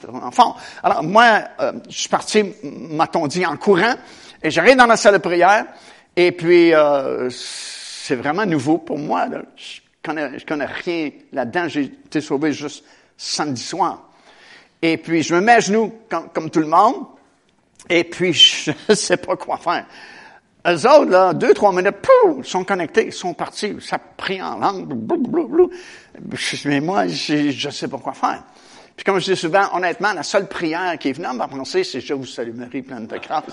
Alors moi, euh, je suis parti, m'a-t-on dit, en courant, et j'arrive dans la salle de prière, et puis euh, c'est vraiment nouveau pour moi. Là connais, je connais rien là-dedans. J'ai été sauvé juste samedi soir. Et puis, je me mets à genoux comme, tout le monde. Et puis, je ne sais pas quoi faire. Eux autres, là, deux, trois minutes, pouf, sont connectés, ils sont partis. Ça prie en langue. Mais moi, je ne sais pas quoi faire. Puis comme je dis souvent, honnêtement, la seule prière qui est venue à ma pensée, c'est « Je vous salue Marie, pleine de grâce ».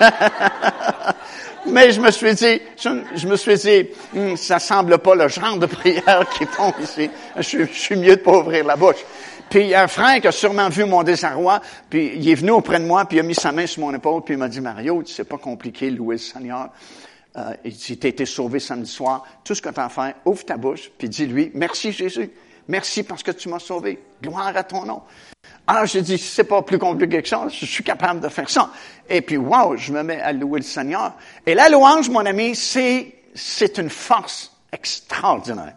Mais je me suis dit, je, me suis dit, hmm, ça semble pas le genre de prière qui font ici. Je, suis mieux de pas ouvrir la bouche. Puis il y a un frère qui a sûrement vu mon désarroi, puis il est venu auprès de moi, puis il a mis sa main sur mon épaule, puis il m'a dit, Mario, c'est pas compliqué, louer le Seigneur. Euh, il dit, t'as été sauvé samedi soir. Tout ce que tu as à faire, ouvre ta bouche, puis dis-lui, merci Jésus. Merci parce que tu m'as sauvé. Gloire à ton nom. Alors, j'ai dit, c'est pas plus compliqué que ça, je suis capable de faire ça. Et puis, wow, je me mets à louer le Seigneur. Et la louange, mon ami, c'est, c'est une force extraordinaire.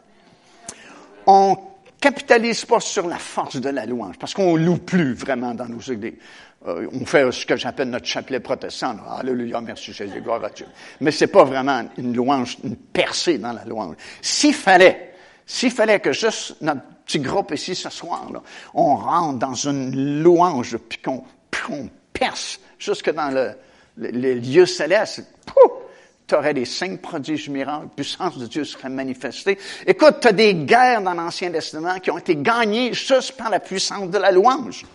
On capitalise pas sur la force de la louange, parce qu'on loue plus vraiment dans nos églises. euh, on fait ce que j'appelle notre chapelet protestant. Alléluia, merci Jésus, gloire à Dieu. Mais c'est pas vraiment une louange, une percée dans la louange. S'il fallait, s'il fallait que juste notre petit groupe ici ce soir, on rentre dans une louange, puis qu'on, perce jusque dans le, les lieux célestes, tu aurais des signes, prodiges, miracles, la puissance de Dieu serait manifestée. Écoute, tu as des guerres dans l'Ancien Testament qui ont été gagnées juste par la puissance de la louange.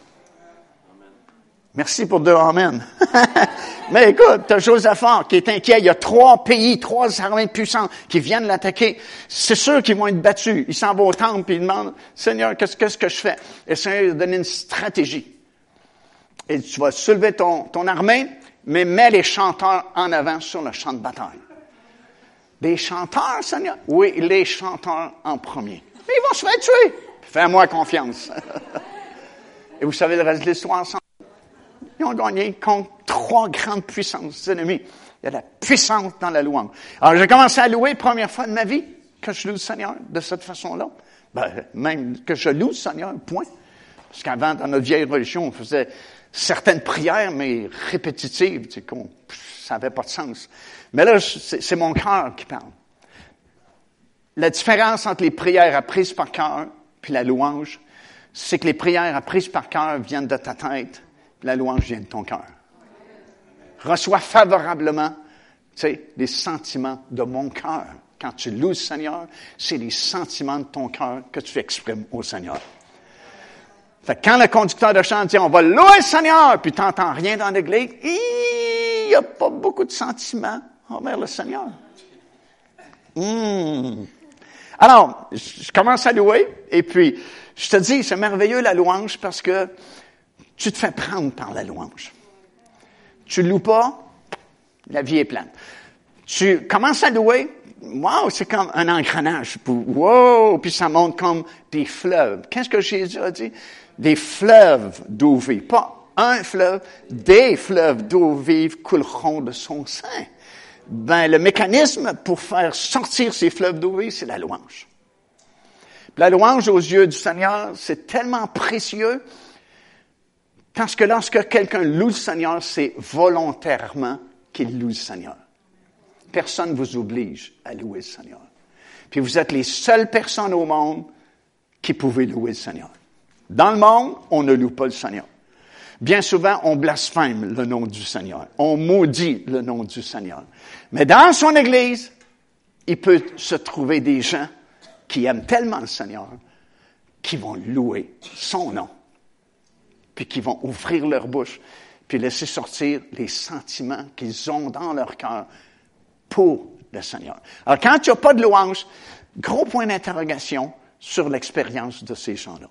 Merci pour deux Amen. Mais écoute, t'as Josaphat qui est inquiet. Il y a trois pays, trois armées puissantes qui viennent l'attaquer. C'est sûr qu'ils vont être battus. Il s'en va au temple et il demande, Seigneur, qu'est-ce, que je fais? Et le Seigneur lui a donné une stratégie. Et tu vas soulever ton, ton armée, mais mets les chanteurs en avant sur le champ de bataille. Des chanteurs, Seigneur? Oui, les chanteurs en premier. Mais ils vont se faire tuer. Fais-moi confiance. et vous savez le reste de l'histoire ils ont gagné contre trois grandes puissances ennemies. Il y a la puissance dans la louange. Alors, j'ai commencé à louer première fois de ma vie que je loue le Seigneur de cette façon-là. Ben, même que je loue le Seigneur, point. Parce qu'avant, dans notre vieille religion, on faisait certaines prières, mais répétitives, tu sais, ça n'avait pas de sens. Mais là, c'est mon cœur qui parle. La différence entre les prières apprises par cœur puis la louange, c'est que les prières apprises par cœur viennent de ta tête, la louange vient de ton cœur. Reçois favorablement, les sentiments de mon cœur. Quand tu loues le Seigneur, c'est les sentiments de ton cœur que tu exprimes au Seigneur. Fait quand le conducteur de chant dit on va louer le Seigneur, puis tu n'entends rien dans l'église, il n'y a pas beaucoup de sentiments envers le Seigneur. Hmm. Alors, je commence à louer, et puis je te dis, c'est merveilleux la louange parce que tu te fais prendre par la louange. Tu loues pas, la vie est pleine. Tu commences à louer, wow, c'est comme un engrenage. Wow, puis ça monte comme des fleuves. Qu'est-ce que Jésus a dit? Des fleuves d'eau vive. Pas un fleuve, des fleuves d'eau vive couleront de son sein. Ben, le mécanisme pour faire sortir ces fleuves d'eau vive, c'est la louange. La louange aux yeux du Seigneur, c'est tellement précieux parce que lorsque quelqu'un loue le Seigneur, c'est volontairement qu'il loue le Seigneur. Personne ne vous oblige à louer le Seigneur. Puis vous êtes les seules personnes au monde qui pouvez louer le Seigneur. Dans le monde, on ne loue pas le Seigneur. Bien souvent, on blasphème le nom du Seigneur. On maudit le nom du Seigneur. Mais dans son Église, il peut se trouver des gens qui aiment tellement le Seigneur qui vont louer son nom puis qui vont ouvrir leur bouche, puis laisser sortir les sentiments qu'ils ont dans leur cœur pour le Seigneur. Alors, quand il n'y pas de louange, gros point d'interrogation sur l'expérience de ces gens-là.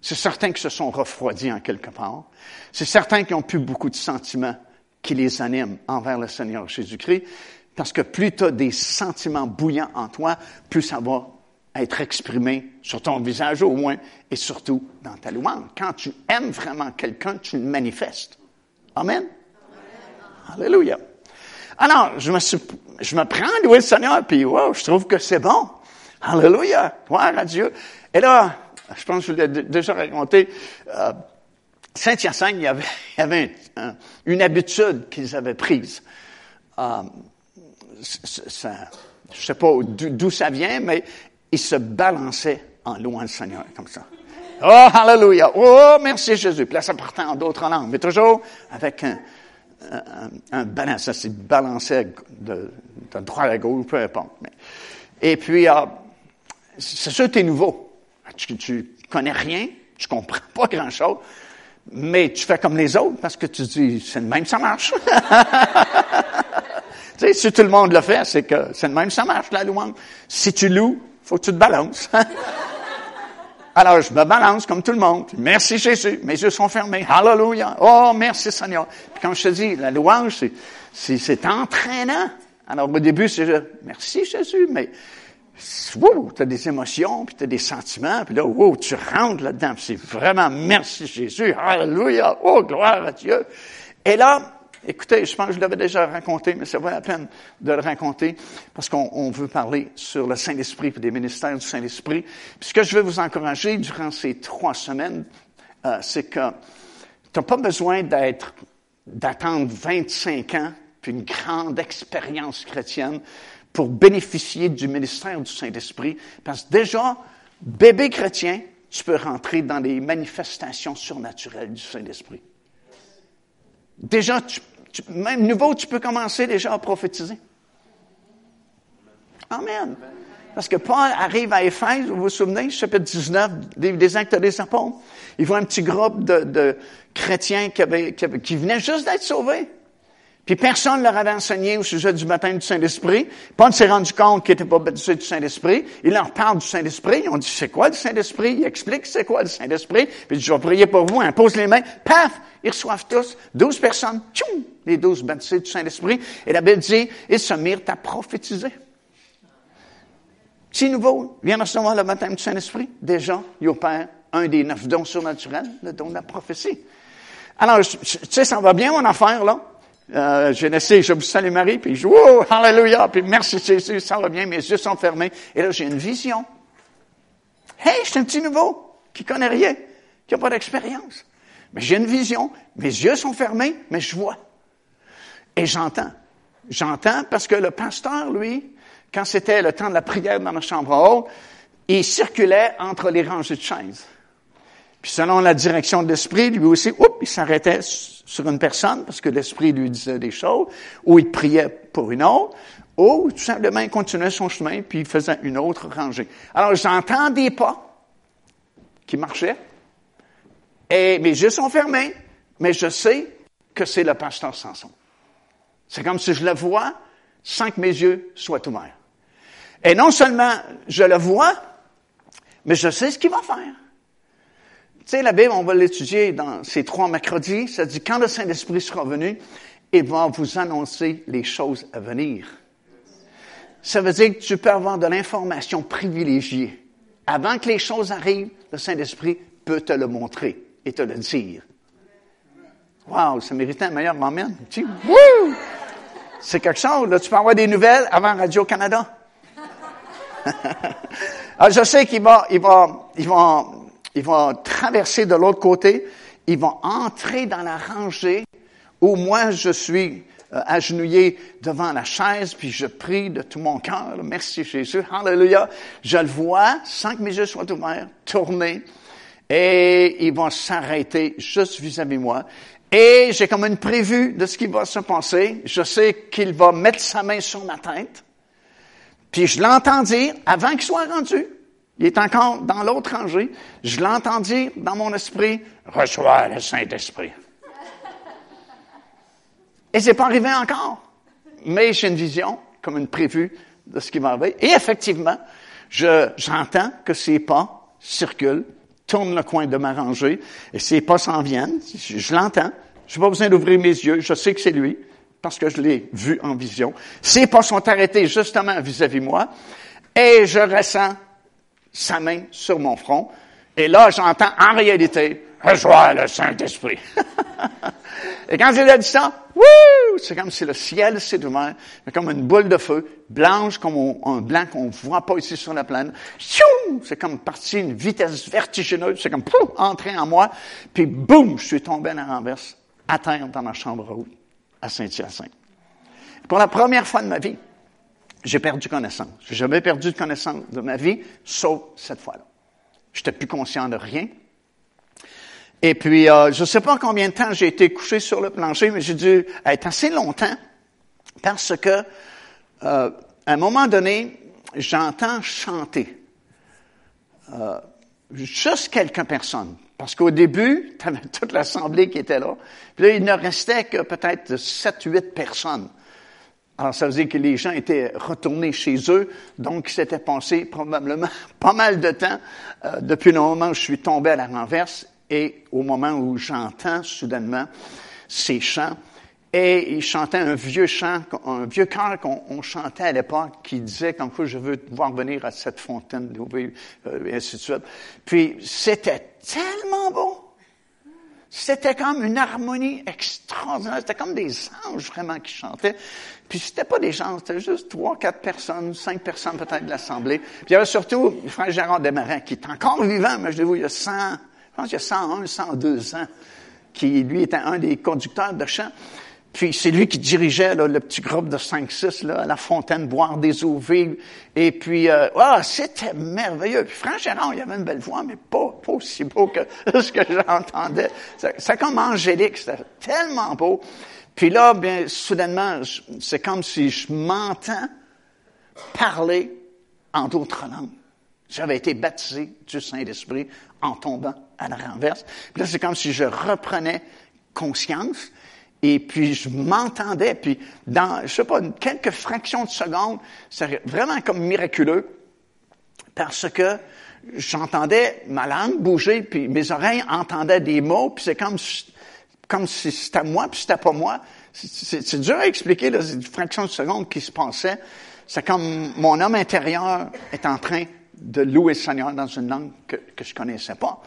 C'est certain qu'ils se sont refroidis en quelque part. C'est certain qu'ils n'ont plus beaucoup de sentiments qui les animent envers le Seigneur Jésus-Christ, parce que plus tu as des sentiments bouillants en toi, plus ça va être exprimé sur ton visage au moins et surtout dans ta louange. Quand tu aimes vraiment quelqu'un, tu le manifestes. Amen. Alléluia. Alors, je me, je me prends à louer le Seigneur, puis wow, je trouve que c'est bon. Alléluia. Gloire à Dieu. Et là, je pense que je l'ai déjà raconté, euh, Saint-Hyacinthe, il y avait, il y avait une habitude qu'ils avaient prise. Euh, ça, je sais pas d'où ça vient, mais il se balançait en louant le Seigneur, comme ça. Oh, hallelujah! Oh, merci Jésus! Puis là, ça partait en d'autres langues, mais toujours avec un, un, un. Ça s'est balancé de, de droite à gauche, peu importe. Et puis, euh, c'est sûr que tu es nouveau. Tu, tu connais rien, tu comprends pas grand-chose, mais tu fais comme les autres parce que tu dis, c'est le même, ça marche. tu sais, si tout le monde le fait, c'est que c'est le même, ça marche, la louange. Si tu loues, faut que tu te balances. Alors, je me balance comme tout le monde. Merci Jésus. Mes yeux sont fermés. Hallelujah. Oh, merci Seigneur. Puis quand je te dis, la louange, c'est, entraînant. Alors, au début, c'est merci Jésus, mais wow, tu as des émotions, puis tu as des sentiments, puis là, wow, tu rentres là-dedans. C'est vraiment merci Jésus. Hallelujah. Oh, gloire à Dieu. Et là, Écoutez, je pense que je l'avais déjà raconté, mais ça vaut la peine de le raconter parce qu'on veut parler sur le Saint-Esprit et des ministères du Saint-Esprit. Puis ce que je veux vous encourager durant ces trois semaines, euh, c'est que Tu n'as pas besoin d'être, d'attendre 25 ans puis une grande expérience chrétienne pour bénéficier du ministère du Saint-Esprit. Parce que déjà, bébé chrétien, tu peux rentrer dans les manifestations surnaturelles du Saint-Esprit. Déjà, même nouveau, tu peux commencer déjà à prophétiser. Amen. Parce que Paul arrive à Éphèse, vous vous souvenez, chapitre 19, des, actes des apôtres. Il voit un petit groupe de, chrétiens qui, qui venaient juste d'être sauvés. Puis personne ne leur avait enseigné au sujet du baptême du Saint-Esprit. Paul s'est rendu compte qu'il n'était pas baptisé du Saint-Esprit. Il leur parle du Saint-Esprit. Ils ont dit, c'est quoi le Saint-Esprit? Il explique c'est quoi le Saint-Esprit? Puis il dit, je vais prier pour vous. Hein, pose les mains. Paf! Ils reçoivent tous. Douze personnes. Tchoum! Les douze baptisés du Saint-Esprit. Et la Bible dit, ils se mirent à prophétiser. Si nouveau vient recevoir le baptême du Saint-Esprit, déjà, il opère un des neuf dons surnaturels, le don de la prophétie. Alors, tu sais, ça va bien mon affaire, là? Euh, Genesis, je vous salue Marie, puis je oh, hallelujah, puis merci Jésus, ça va bien, mes yeux sont fermés. Et là, j'ai une vision. Hey, je suis un petit nouveau, qui connaît rien, qui n'a pas d'expérience. Mais j'ai une vision, mes yeux sont fermés, mais je vois. Et j'entends. J'entends parce que le pasteur, lui, quand c'était le temps de la prière dans la chambre haute, il circulait entre les rangées de chaises. Puis selon la direction de l'esprit, lui aussi, oups, il s'arrêtait sur une personne parce que l'esprit lui disait des choses, ou il priait pour une autre, ou tout simplement il continuait son chemin puis il faisait une autre rangée. Alors j'entends des pas qui marchaient et mes yeux sont fermés, mais je sais que c'est le pasteur Samson. C'est comme si je le vois sans que mes yeux soient ouverts. Et non seulement je le vois, mais je sais ce qu'il va faire. Tu sais, la Bible, on va l'étudier dans ces trois mercredis. Ça dit, quand le Saint-Esprit sera venu, il va vous annoncer les choses à venir. Ça veut dire que tu peux avoir de l'information privilégiée. Avant que les choses arrivent, le Saint-Esprit peut te le montrer et te le dire. Wow, ça méritait un meilleur moment. C'est quelque chose. Là, tu peux avoir des nouvelles avant Radio-Canada. Alors, je sais qu'il va, il va, il va, ils vont traverser de l'autre côté, ils vont entrer dans la rangée où moi je suis euh, agenouillé devant la chaise, puis je prie de tout mon cœur. Merci Jésus, Alléluia. Je le vois, sans que mes yeux soient ouverts, tourner, et ils vont s'arrêter juste vis-à-vis -vis moi. Et j'ai comme une prévue de ce qui va se passer. Je sais qu'il va mettre sa main sur ma tête. Puis je l'entends dire, avant qu'il soit rendu, il est encore dans l'autre rangée. Je l'entends dire dans mon esprit, reçois le Saint-Esprit. Et c'est pas arrivé encore. Mais j'ai une vision, comme une prévue de ce qui va arriver. Et effectivement, je, j'entends que ces pas circulent, tournent le coin de ma rangée, et ces pas s'en viennent. Je, l'entends. Je n'ai pas besoin d'ouvrir mes yeux. Je sais que c'est lui, parce que je l'ai vu en vision. Ces pas sont arrêtés justement vis-à-vis moi, et je ressens sa main sur mon front. Et là, j'entends en réalité, rejoins le Saint-Esprit. et quand il a dit ça, c'est comme si le ciel s'est ouvert, comme une boule de feu, blanche comme un blanc qu'on voit pas ici sur la plaine. C'est comme parti une vitesse vertigineuse, c'est comme pouf, entrer en moi, puis boum, je suis tombé à la renverse, à terre dans ma chambre haute à Saint-Hyacinthe. Pour la première fois de ma vie, j'ai perdu connaissance. J'ai jamais perdu de connaissance de ma vie, sauf cette fois-là. Je n'étais plus conscient de rien. Et puis, euh, je ne sais pas combien de temps j'ai été couché sur le plancher, mais j'ai dû être assez longtemps parce que, euh, à un moment donné, j'entends chanter euh, juste quelques personnes. Parce qu'au début, tu avais toute l'assemblée qui était là. Puis là, il ne restait que peut-être sept, huit personnes. Alors, ça veut dire que les gens étaient retournés chez eux, donc s'était passé probablement pas mal de temps euh, depuis le moment où je suis tombé à la renverse et au moment où j'entends soudainement ces chants. Et il chantait un vieux chant, un vieux chœur qu'on chantait à l'époque qui disait comme quoi je veux voir venir à cette fontaine euh, et ainsi de. Puis c'était tellement beau. C'était comme une harmonie extraordinaire. C'était comme des anges vraiment qui chantaient. Puis c'était pas des gens, c'était juste trois, quatre personnes, cinq personnes peut-être de l'Assemblée. Puis il y avait surtout le frère Gérard Desmarins qui est encore vivant, mais je vous, il y a 100, je pense qu'il y a 101, 102 ans qui lui était un des conducteurs de chant. Puis c'est lui qui dirigeait là, le petit groupe de 5-6 à la fontaine, boire des eaux vives. Et puis, euh, ah, c'était merveilleux. Puis Franck Gérard, il avait une belle voix, mais pas, pas aussi beau que ce que j'entendais. C'est comme angélique, c'était tellement beau. Puis là, bien, soudainement, c'est comme si je m'entends parler en d'autres langues. J'avais été baptisé du Saint-Esprit en tombant à la renverse. Puis là, c'est comme si je reprenais conscience. Et puis, je m'entendais, puis dans, je sais pas, quelques fractions de secondes, c'est vraiment comme miraculeux, parce que j'entendais ma langue bouger, puis mes oreilles entendaient des mots, puis c'est comme, comme si c'était moi, puis c'était pas moi. C'est dur à expliquer, là, c'est une fraction de seconde qui se passait. C'est comme mon homme intérieur est en train de louer le Seigneur dans une langue que, que je connaissais pas.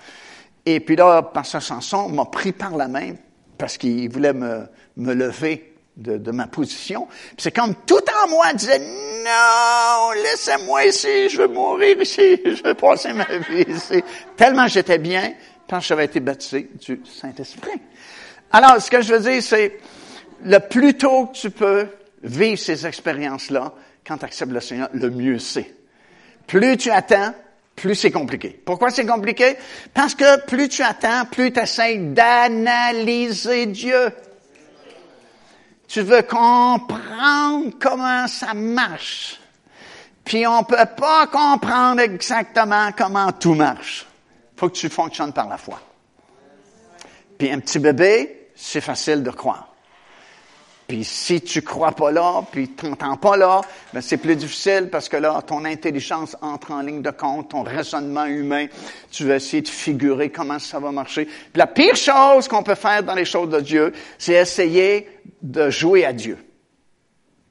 Et puis là, Pasteur Samson m'a pris par la main parce qu'il voulait me, me lever de, ma position. C'est comme tout en moi disait, non, laissez-moi ici, je veux mourir ici, je veux passer ma vie ici. Tellement j'étais bien quand j'avais été baptisé du Saint-Esprit. Alors, ce que je veux dire, c'est le plus tôt que tu peux vivre ces expériences-là, quand tu acceptes le Seigneur, le mieux c'est. Plus tu attends, plus c'est compliqué. Pourquoi c'est compliqué? Parce que plus tu attends, plus tu essaies d'analyser Dieu. Tu veux comprendre comment ça marche. Puis on peut pas comprendre exactement comment tout marche. Faut que tu fonctionnes par la foi. Puis un petit bébé, c'est facile de croire. Puis si tu crois pas là, puis t'entends pas là, ben c'est plus difficile parce que là, ton intelligence entre en ligne de compte, ton raisonnement humain, tu vas essayer de figurer comment ça va marcher. Puis la pire chose qu'on peut faire dans les choses de Dieu, c'est essayer de jouer à Dieu.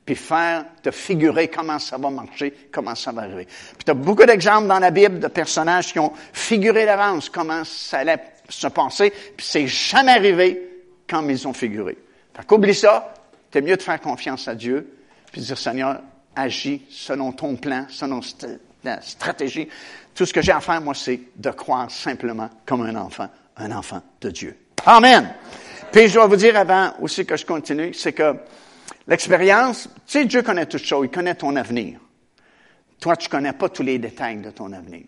Puis faire, de figurer comment ça va marcher, comment ça va arriver. Puis tu as beaucoup d'exemples dans la Bible de personnages qui ont figuré d'avance comment ça allait se passer, puis c'est jamais arrivé quand ils ont figuré. Fait qu'oublie ça, c'est mieux de faire confiance à Dieu, puis de dire, Seigneur, agis selon ton plan, selon ta stratégie. Tout ce que j'ai à faire, moi, c'est de croire simplement comme un enfant, un enfant de Dieu. Amen. Puis je dois vous dire avant aussi que je continue, c'est que l'expérience, tu sais, Dieu connaît toutes choses, il connaît ton avenir. Toi, tu connais pas tous les détails de ton avenir.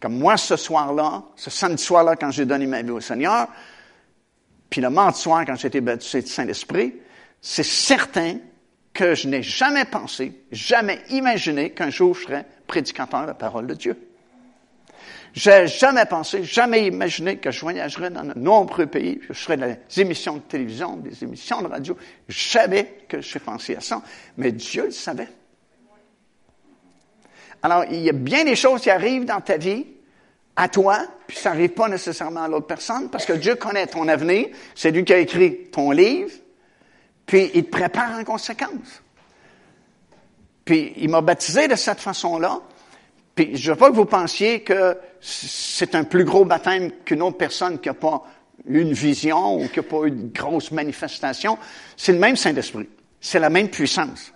Comme moi, ce soir-là, ce samedi soir-là, quand j'ai donné ma vie au Seigneur, puis le mardi soir, quand j'ai été baptisé du Saint-Esprit, c'est certain que je n'ai jamais pensé, jamais imaginé qu'un jour je serais prédicateur de la parole de Dieu. J'ai jamais pensé, jamais imaginé que je voyagerais dans de nombreux pays, que je ferais des émissions de télévision, des émissions de radio. Jamais que j'ai pensé à ça. Mais Dieu le savait. Alors, il y a bien des choses qui arrivent dans ta vie, à toi, puis ça n'arrive pas nécessairement à l'autre personne, parce que Dieu connaît ton avenir. C'est lui qui a écrit ton livre, puis il te prépare en conséquence. Puis il m'a baptisé de cette façon-là. Puis je veux pas que vous pensiez que c'est un plus gros baptême qu'une autre personne qui n'a pas eu une vision ou qui n'a pas eu une grosse manifestation. C'est le même Saint-Esprit. C'est la même puissance.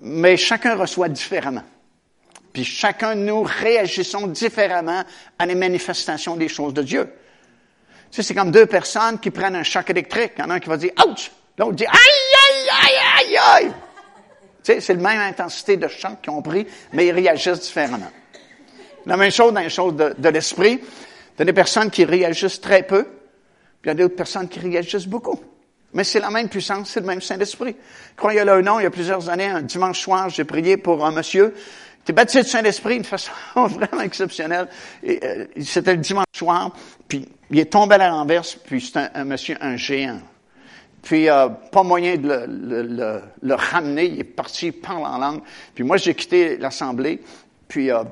Mais chacun reçoit différemment. Puis chacun de nous réagissons différemment à les manifestations des choses de Dieu. Tu sais, c'est comme deux personnes qui prennent un choc électrique. Il y en a un qui va dire, ouch! L'autre dit, aïe, aïe, aïe, aïe, aïe. Tu sais, c'est la même intensité de chant qu'ils ont pris, mais ils réagissent différemment. La même chose dans les choses de, l'esprit. Il y a des personnes qui réagissent très peu, puis il y a d'autres personnes qui réagissent beaucoup. Mais c'est la même puissance, c'est le même Saint-Esprit. Croyez-le ou non, il y a plusieurs années, un dimanche soir, j'ai prié pour un monsieur qui était baptisé du Saint-Esprit d'une façon vraiment exceptionnelle. Euh, c'était le dimanche soir, puis il est tombé à la renverse, puis c'est un monsieur, un géant. Puis, euh, pas moyen de le, le, le, ramener. Il est parti, parle en langue. Puis moi, j'ai quitté l'Assemblée. Puis, euh,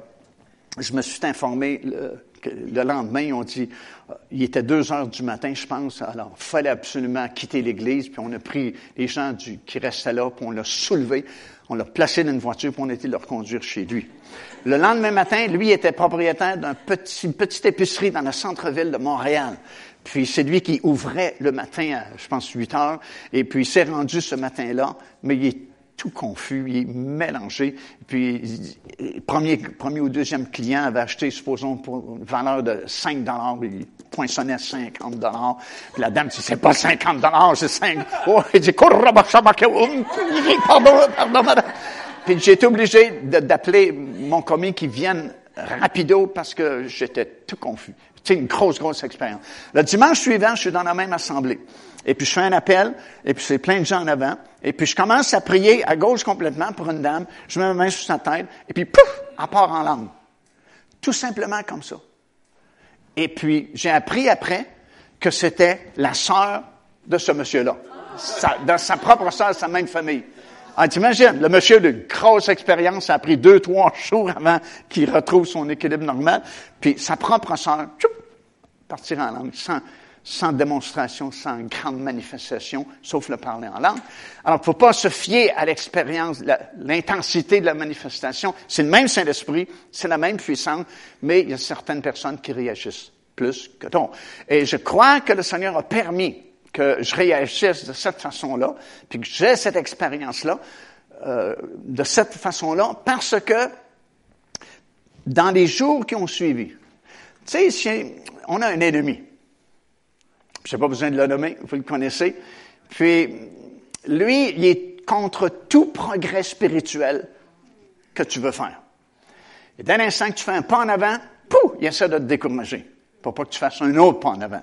je me suis informé le, le lendemain. Ils ont dit, euh, il était deux heures du matin, je pense. Alors, il fallait absolument quitter l'Église. Puis, on a pris les gens du, qui restaient là, puis on l'a soulevé. On l'a placé dans une voiture, puis on a été le reconduire chez lui. Le lendemain matin, lui était propriétaire d'une petit, petite épicerie dans le centre-ville de Montréal. Puis c'est lui qui ouvrait le matin à, je pense, 8 heures. Et puis il s'est rendu ce matin-là, mais il est tout confus, il est mélangé. Puis, premier, premier ou deuxième client avait acheté, supposons, pour une valeur de 5 dollars, il poinçonnait 50 dollars. Puis la dame dit, c'est pas 50 dollars, c'est 5. Oh, il dit, pardon, pardon, madame. Puis j'ai été obligé d'appeler mon commis qui vienne rapido parce que j'étais tout confus. C'est une grosse, grosse expérience. Le dimanche suivant, je suis dans la même assemblée. Et puis je fais un appel, et puis c'est plein de gens en avant. Et puis je commence à prier à gauche complètement pour une dame. Je mets ma main sur sa tête, et puis pouf, elle part en langue. Tout simplement comme ça. Et puis j'ai appris après que c'était la sœur de ce monsieur-là. dans sa propre sœur, sa même famille. Ah, t'imagines, le monsieur de grosse expérience a pris deux, trois jours avant qu'il retrouve son équilibre normal, puis sa propre sœur, partir en langue, sans, sans démonstration, sans grande manifestation, sauf le parler en langue. Alors, il ne faut pas se fier à l'expérience, l'intensité de la manifestation. C'est le même Saint-Esprit, c'est la même puissance, mais il y a certaines personnes qui réagissent plus que d'autres. Et je crois que le Seigneur a permis que je réagisse de cette façon-là, puis que j'ai cette expérience-là, euh, de cette façon-là, parce que dans les jours qui ont suivi, tu sais, on a un ennemi. Je n'ai pas besoin de le nommer, vous le connaissez. Puis, lui, il est contre tout progrès spirituel que tu veux faire. Et dès l'instant que tu fais un pas en avant, pouf, il essaie de te décourager. Pour pas que tu fasses un autre pas en avant.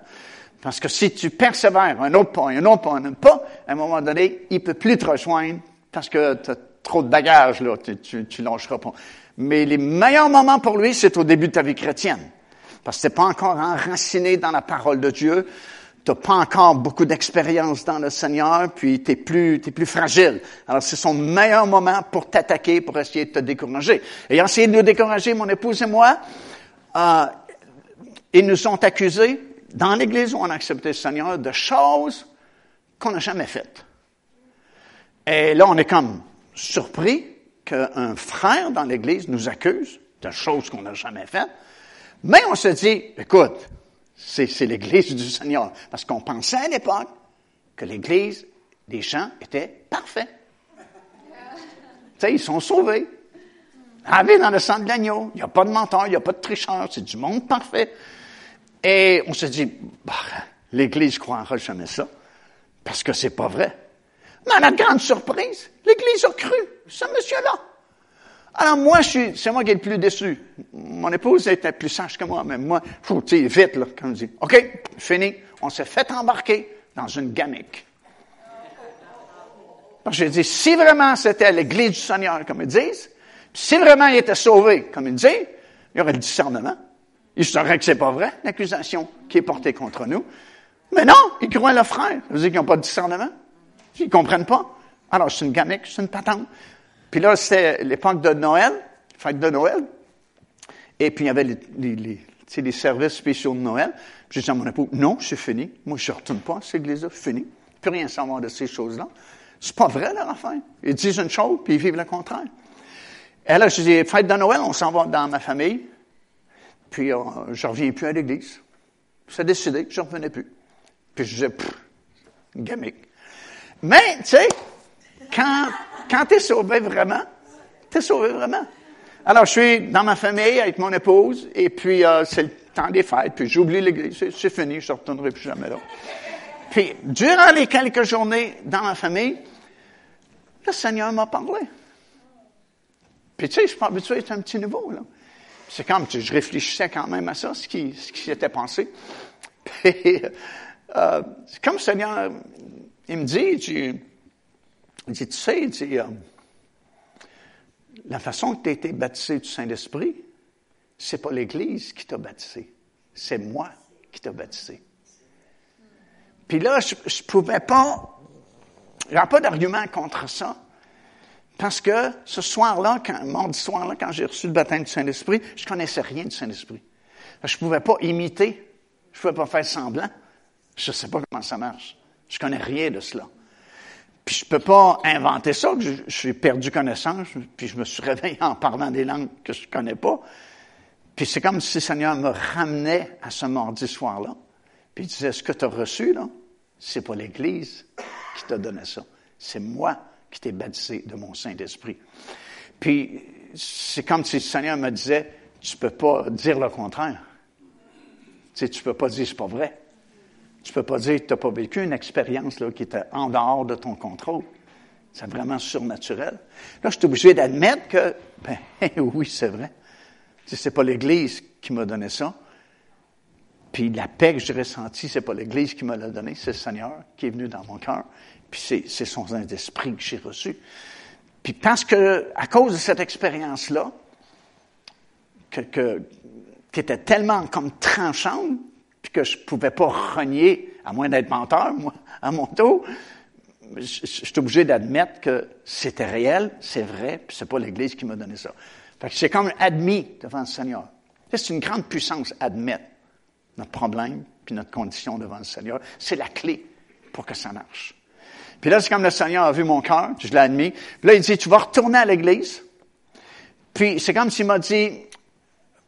Parce que si tu persévères un autre pas, un autre pas, un autre pas, à un moment donné, il peut plus te rejoindre parce que tu as trop de bagages, là, tu, tu, tu pas. Mais les meilleurs moments pour lui, c'est au début de ta vie chrétienne. Parce que tu pas encore enraciné dans la parole de Dieu t'as pas encore beaucoup d'expérience dans le Seigneur, puis t'es plus, t'es plus fragile. Alors, c'est son meilleur moment pour t'attaquer, pour essayer de te décourager. Et essayé de nous décourager, mon épouse et moi, euh, ils nous ont accusés, dans l'Église où on a accepté le Seigneur, de choses qu'on n'a jamais faites. Et là, on est comme surpris qu'un frère dans l'Église nous accuse de choses qu'on n'a jamais faites. Mais on se dit, écoute, c'est l'Église du Seigneur. Parce qu'on pensait à l'époque que l'Église des gens était parfaite. tu sais, ils sont sauvés. Avec dans le sang de l'agneau. Il n'y a pas de menteur, il n'y a pas de tricheur, c'est du monde parfait. Et on se dit, bah, l'Église croira jamais ça, parce que c'est pas vrai. Mais à la grande surprise, l'Église a cru ce monsieur-là. Alors moi, je suis, c'est moi qui est le plus déçu. Mon épouse était plus sage que moi, mais moi, tu sais, vite, là, quand on dit, OK, fini. On s'est fait embarquer dans une gamique. Parce que j'ai dit, si vraiment c'était l'église du Seigneur, comme ils disent, si vraiment il était sauvé, comme ils disent, il y aurait le discernement. Il saurait que c'est pas vrai, l'accusation qui est portée contre nous. Mais non, ils croient le frère. Veut dire qu'ils n'ont pas de discernement. Ils comprennent pas. Alors, c'est une gamique, c'est une patente. Puis là, c'était l'époque de Noël, fête de Noël. Et puis, il y avait les, les, les services spéciaux de Noël. J'ai dit à mon époux, non, c'est fini. Moi, je ne retourne pas à cette église-là, fini. Plus rien savoir de ces choses-là. C'est pas vrai, leur affaire. Ils disent une chose, puis ils vivent le contraire. Et là, je dis, fête de Noël, on s'en va dans ma famille. Puis, je reviens plus à l'église. C'est décidé, je ne revenais plus. Puis, je disais, pfff, gamique. Mais, tu sais, quand quand tu es sauvé vraiment, tu es sauvé vraiment. Alors, je suis dans ma famille avec mon épouse, et puis euh, c'est le temps des fêtes, puis j'oublie l'église, c'est fini, je ne retournerai plus jamais là. Puis, durant les quelques journées dans ma famille, le Seigneur m'a parlé. Puis, tu sais, je suis pas habitué à être un petit nouveau, là. C'est comme, je réfléchissais quand même à ça, ce qui, ce qui s'était passé. Puis, euh, c'est comme le Seigneur, il me dit, tu, il dit, tu sais, euh, la façon que tu as été baptisé du Saint-Esprit, c'est pas l'Église qui t'a baptisé, c'est moi qui t'a baptisé. Puis là, je, ne pouvais pas, il n'y a pas d'argument contre ça, parce que ce soir-là, quand, mardi soir-là, quand j'ai reçu le baptême du Saint-Esprit, je connaissais rien du Saint-Esprit. Je ne pouvais pas imiter, je ne pouvais pas faire semblant. Je ne sais pas comment ça marche. Je connais rien de cela. Puis je peux pas inventer ça, que j'ai perdu connaissance, puis je me suis réveillé en parlant des langues que je connais pas. Puis c'est comme si le Seigneur me ramenait à ce mardi soir-là. Puis il disait, ce que tu as reçu, là, c'est pas l'Église qui t'a donné ça. C'est moi qui t'es baptisé de mon Saint-Esprit. Puis, c'est comme si le Seigneur me disait, tu peux pas dire le contraire. Tu sais, tu peux pas dire c'est pas vrai. Tu peux pas dire que tu n'as pas vécu une expérience là, qui était en dehors de ton contrôle. C'est vraiment surnaturel. Là, je suis obligé d'admettre que, ben oui, c'est vrai. Ce n'est pas l'Église qui m'a donné ça. Puis la paix que j'ai ressentie, c'est pas l'Église qui me l'a donné, c'est le Seigneur qui est venu dans mon cœur. Puis c'est son Saint-Esprit que j'ai reçu. Puis parce que, à cause de cette expérience-là, que, qui était tellement comme tranchante, puis que je pouvais pas renier, à moins d'être menteur, moi, à mon tour, je, suis obligé d'admettre que c'était réel, c'est vrai, puis c'est pas l'Église qui m'a donné ça. Fait que c'est comme admis devant le Seigneur. C'est une grande puissance, admettre notre problème puis notre condition devant le Seigneur. C'est la clé pour que ça marche. Puis là, c'est comme le Seigneur a vu mon cœur, je l'ai admis. Puis là, il dit, tu vas retourner à l'Église. Puis c'est comme s'il m'a dit,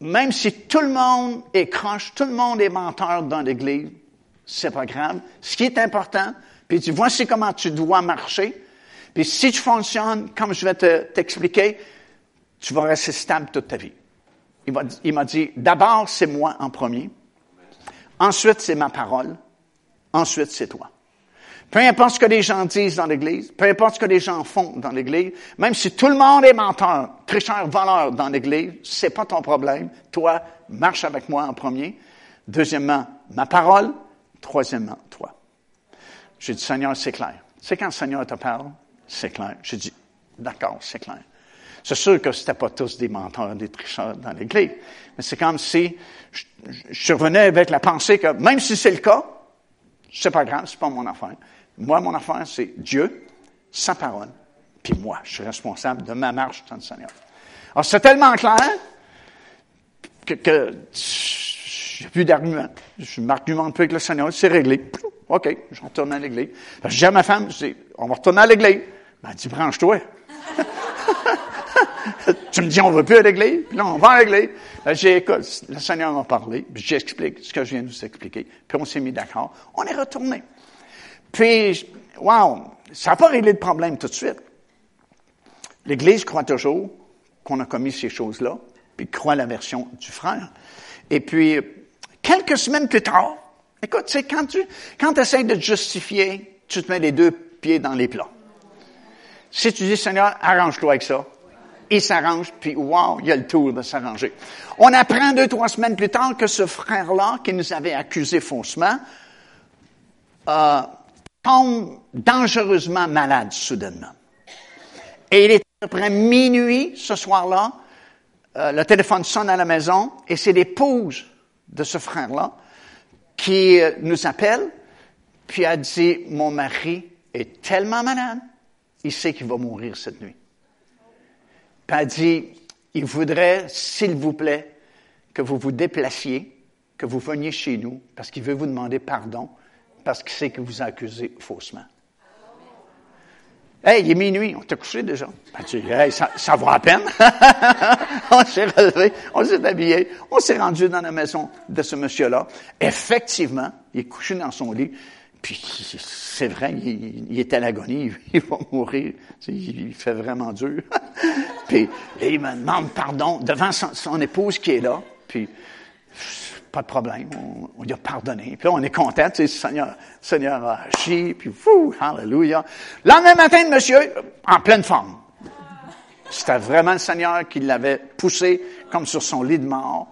même si tout le monde est croche, tout le monde est menteur dans l'Église, c'est pas grave. Ce qui est important, puis tu voici comment tu dois marcher. Puis si tu fonctionnes comme je vais t'expliquer, tu vas rester stable toute ta vie. Il m'a dit, d'abord, c'est moi en premier. Ensuite, c'est ma parole. Ensuite, c'est toi. Peu importe ce que les gens disent dans l'Église, peu importe ce que les gens font dans l'Église, même si tout le monde est menteur, tricheur, voleur dans l'Église, c'est pas ton problème. Toi, marche avec moi en premier. Deuxièmement, ma parole. Troisièmement, toi. J'ai dit, Seigneur, c'est clair. C'est quand le Seigneur te parle, c'est clair. J'ai dit, d'accord, c'est clair. C'est sûr que c'était pas tous des menteurs, des tricheurs dans l'Église. Mais c'est comme si je, je, revenais avec la pensée que même si c'est le cas, c'est pas grave, c'est pas mon affaire. Moi, mon affaire, c'est Dieu, sa parole, puis moi. Je suis responsable de ma marche dans le Seigneur. Alors, c'est tellement clair que, que j'ai plus d'arguments. Je m'argumente plus avec le Seigneur, c'est réglé. OK, je retourne à l'église. Je dis à ma femme, je dis, on va retourner à l'église. Ben, elle dit, branche-toi. tu me dis, on ne va plus à l'église, puis là, on va à l'église. J'ai écoute, le Seigneur m'a parlé, puis j'explique ce que je viens de vous expliquer, puis on s'est mis d'accord. On est retourné. Puis, wow, ça n'a pas réglé le problème tout de suite. L'Église croit toujours qu'on a commis ces choses-là, puis croit la version du frère. Et puis, quelques semaines plus tard, écoute, c'est quand tu quand essaies de te justifier, tu te mets les deux pieds dans les plats. Si tu dis, Seigneur, arrange-toi avec ça, il s'arrange, puis wow, il y a le tour de s'arranger. On apprend deux, trois semaines plus tard que ce frère-là, qui nous avait accusé faussement, euh, tombe dangereusement malade soudainement. Et il est après minuit ce soir-là, euh, le téléphone sonne à la maison et c'est l'épouse de ce frère-là qui euh, nous appelle, puis a dit, mon mari est tellement malade, il sait qu'il va mourir cette nuit. Puis elle dit, il voudrait, s'il vous plaît, que vous vous déplaciez, que vous veniez chez nous, parce qu'il veut vous demander pardon, parce qu'il sait que vous accusez faussement. Hey, il est minuit, on t'a couché déjà. Dit, hey, ça, ça vaut à peine. on s'est relevé, on s'est habillé, on s'est rendu dans la maison de ce monsieur-là. Effectivement, il est couché dans son lit. Puis c'est vrai, il, est à l'agonie, il va mourir. Il fait vraiment dur. puis il me demande pardon devant son, épouse qui est là. Puis pas de problème, on, lui a pardonné. Puis là, on est content, tu sais, Seigneur, Seigneur a agi, puis fou, hallelujah. L'année matin, monsieur, en pleine forme. C'était vraiment le Seigneur qui l'avait poussé comme sur son lit de mort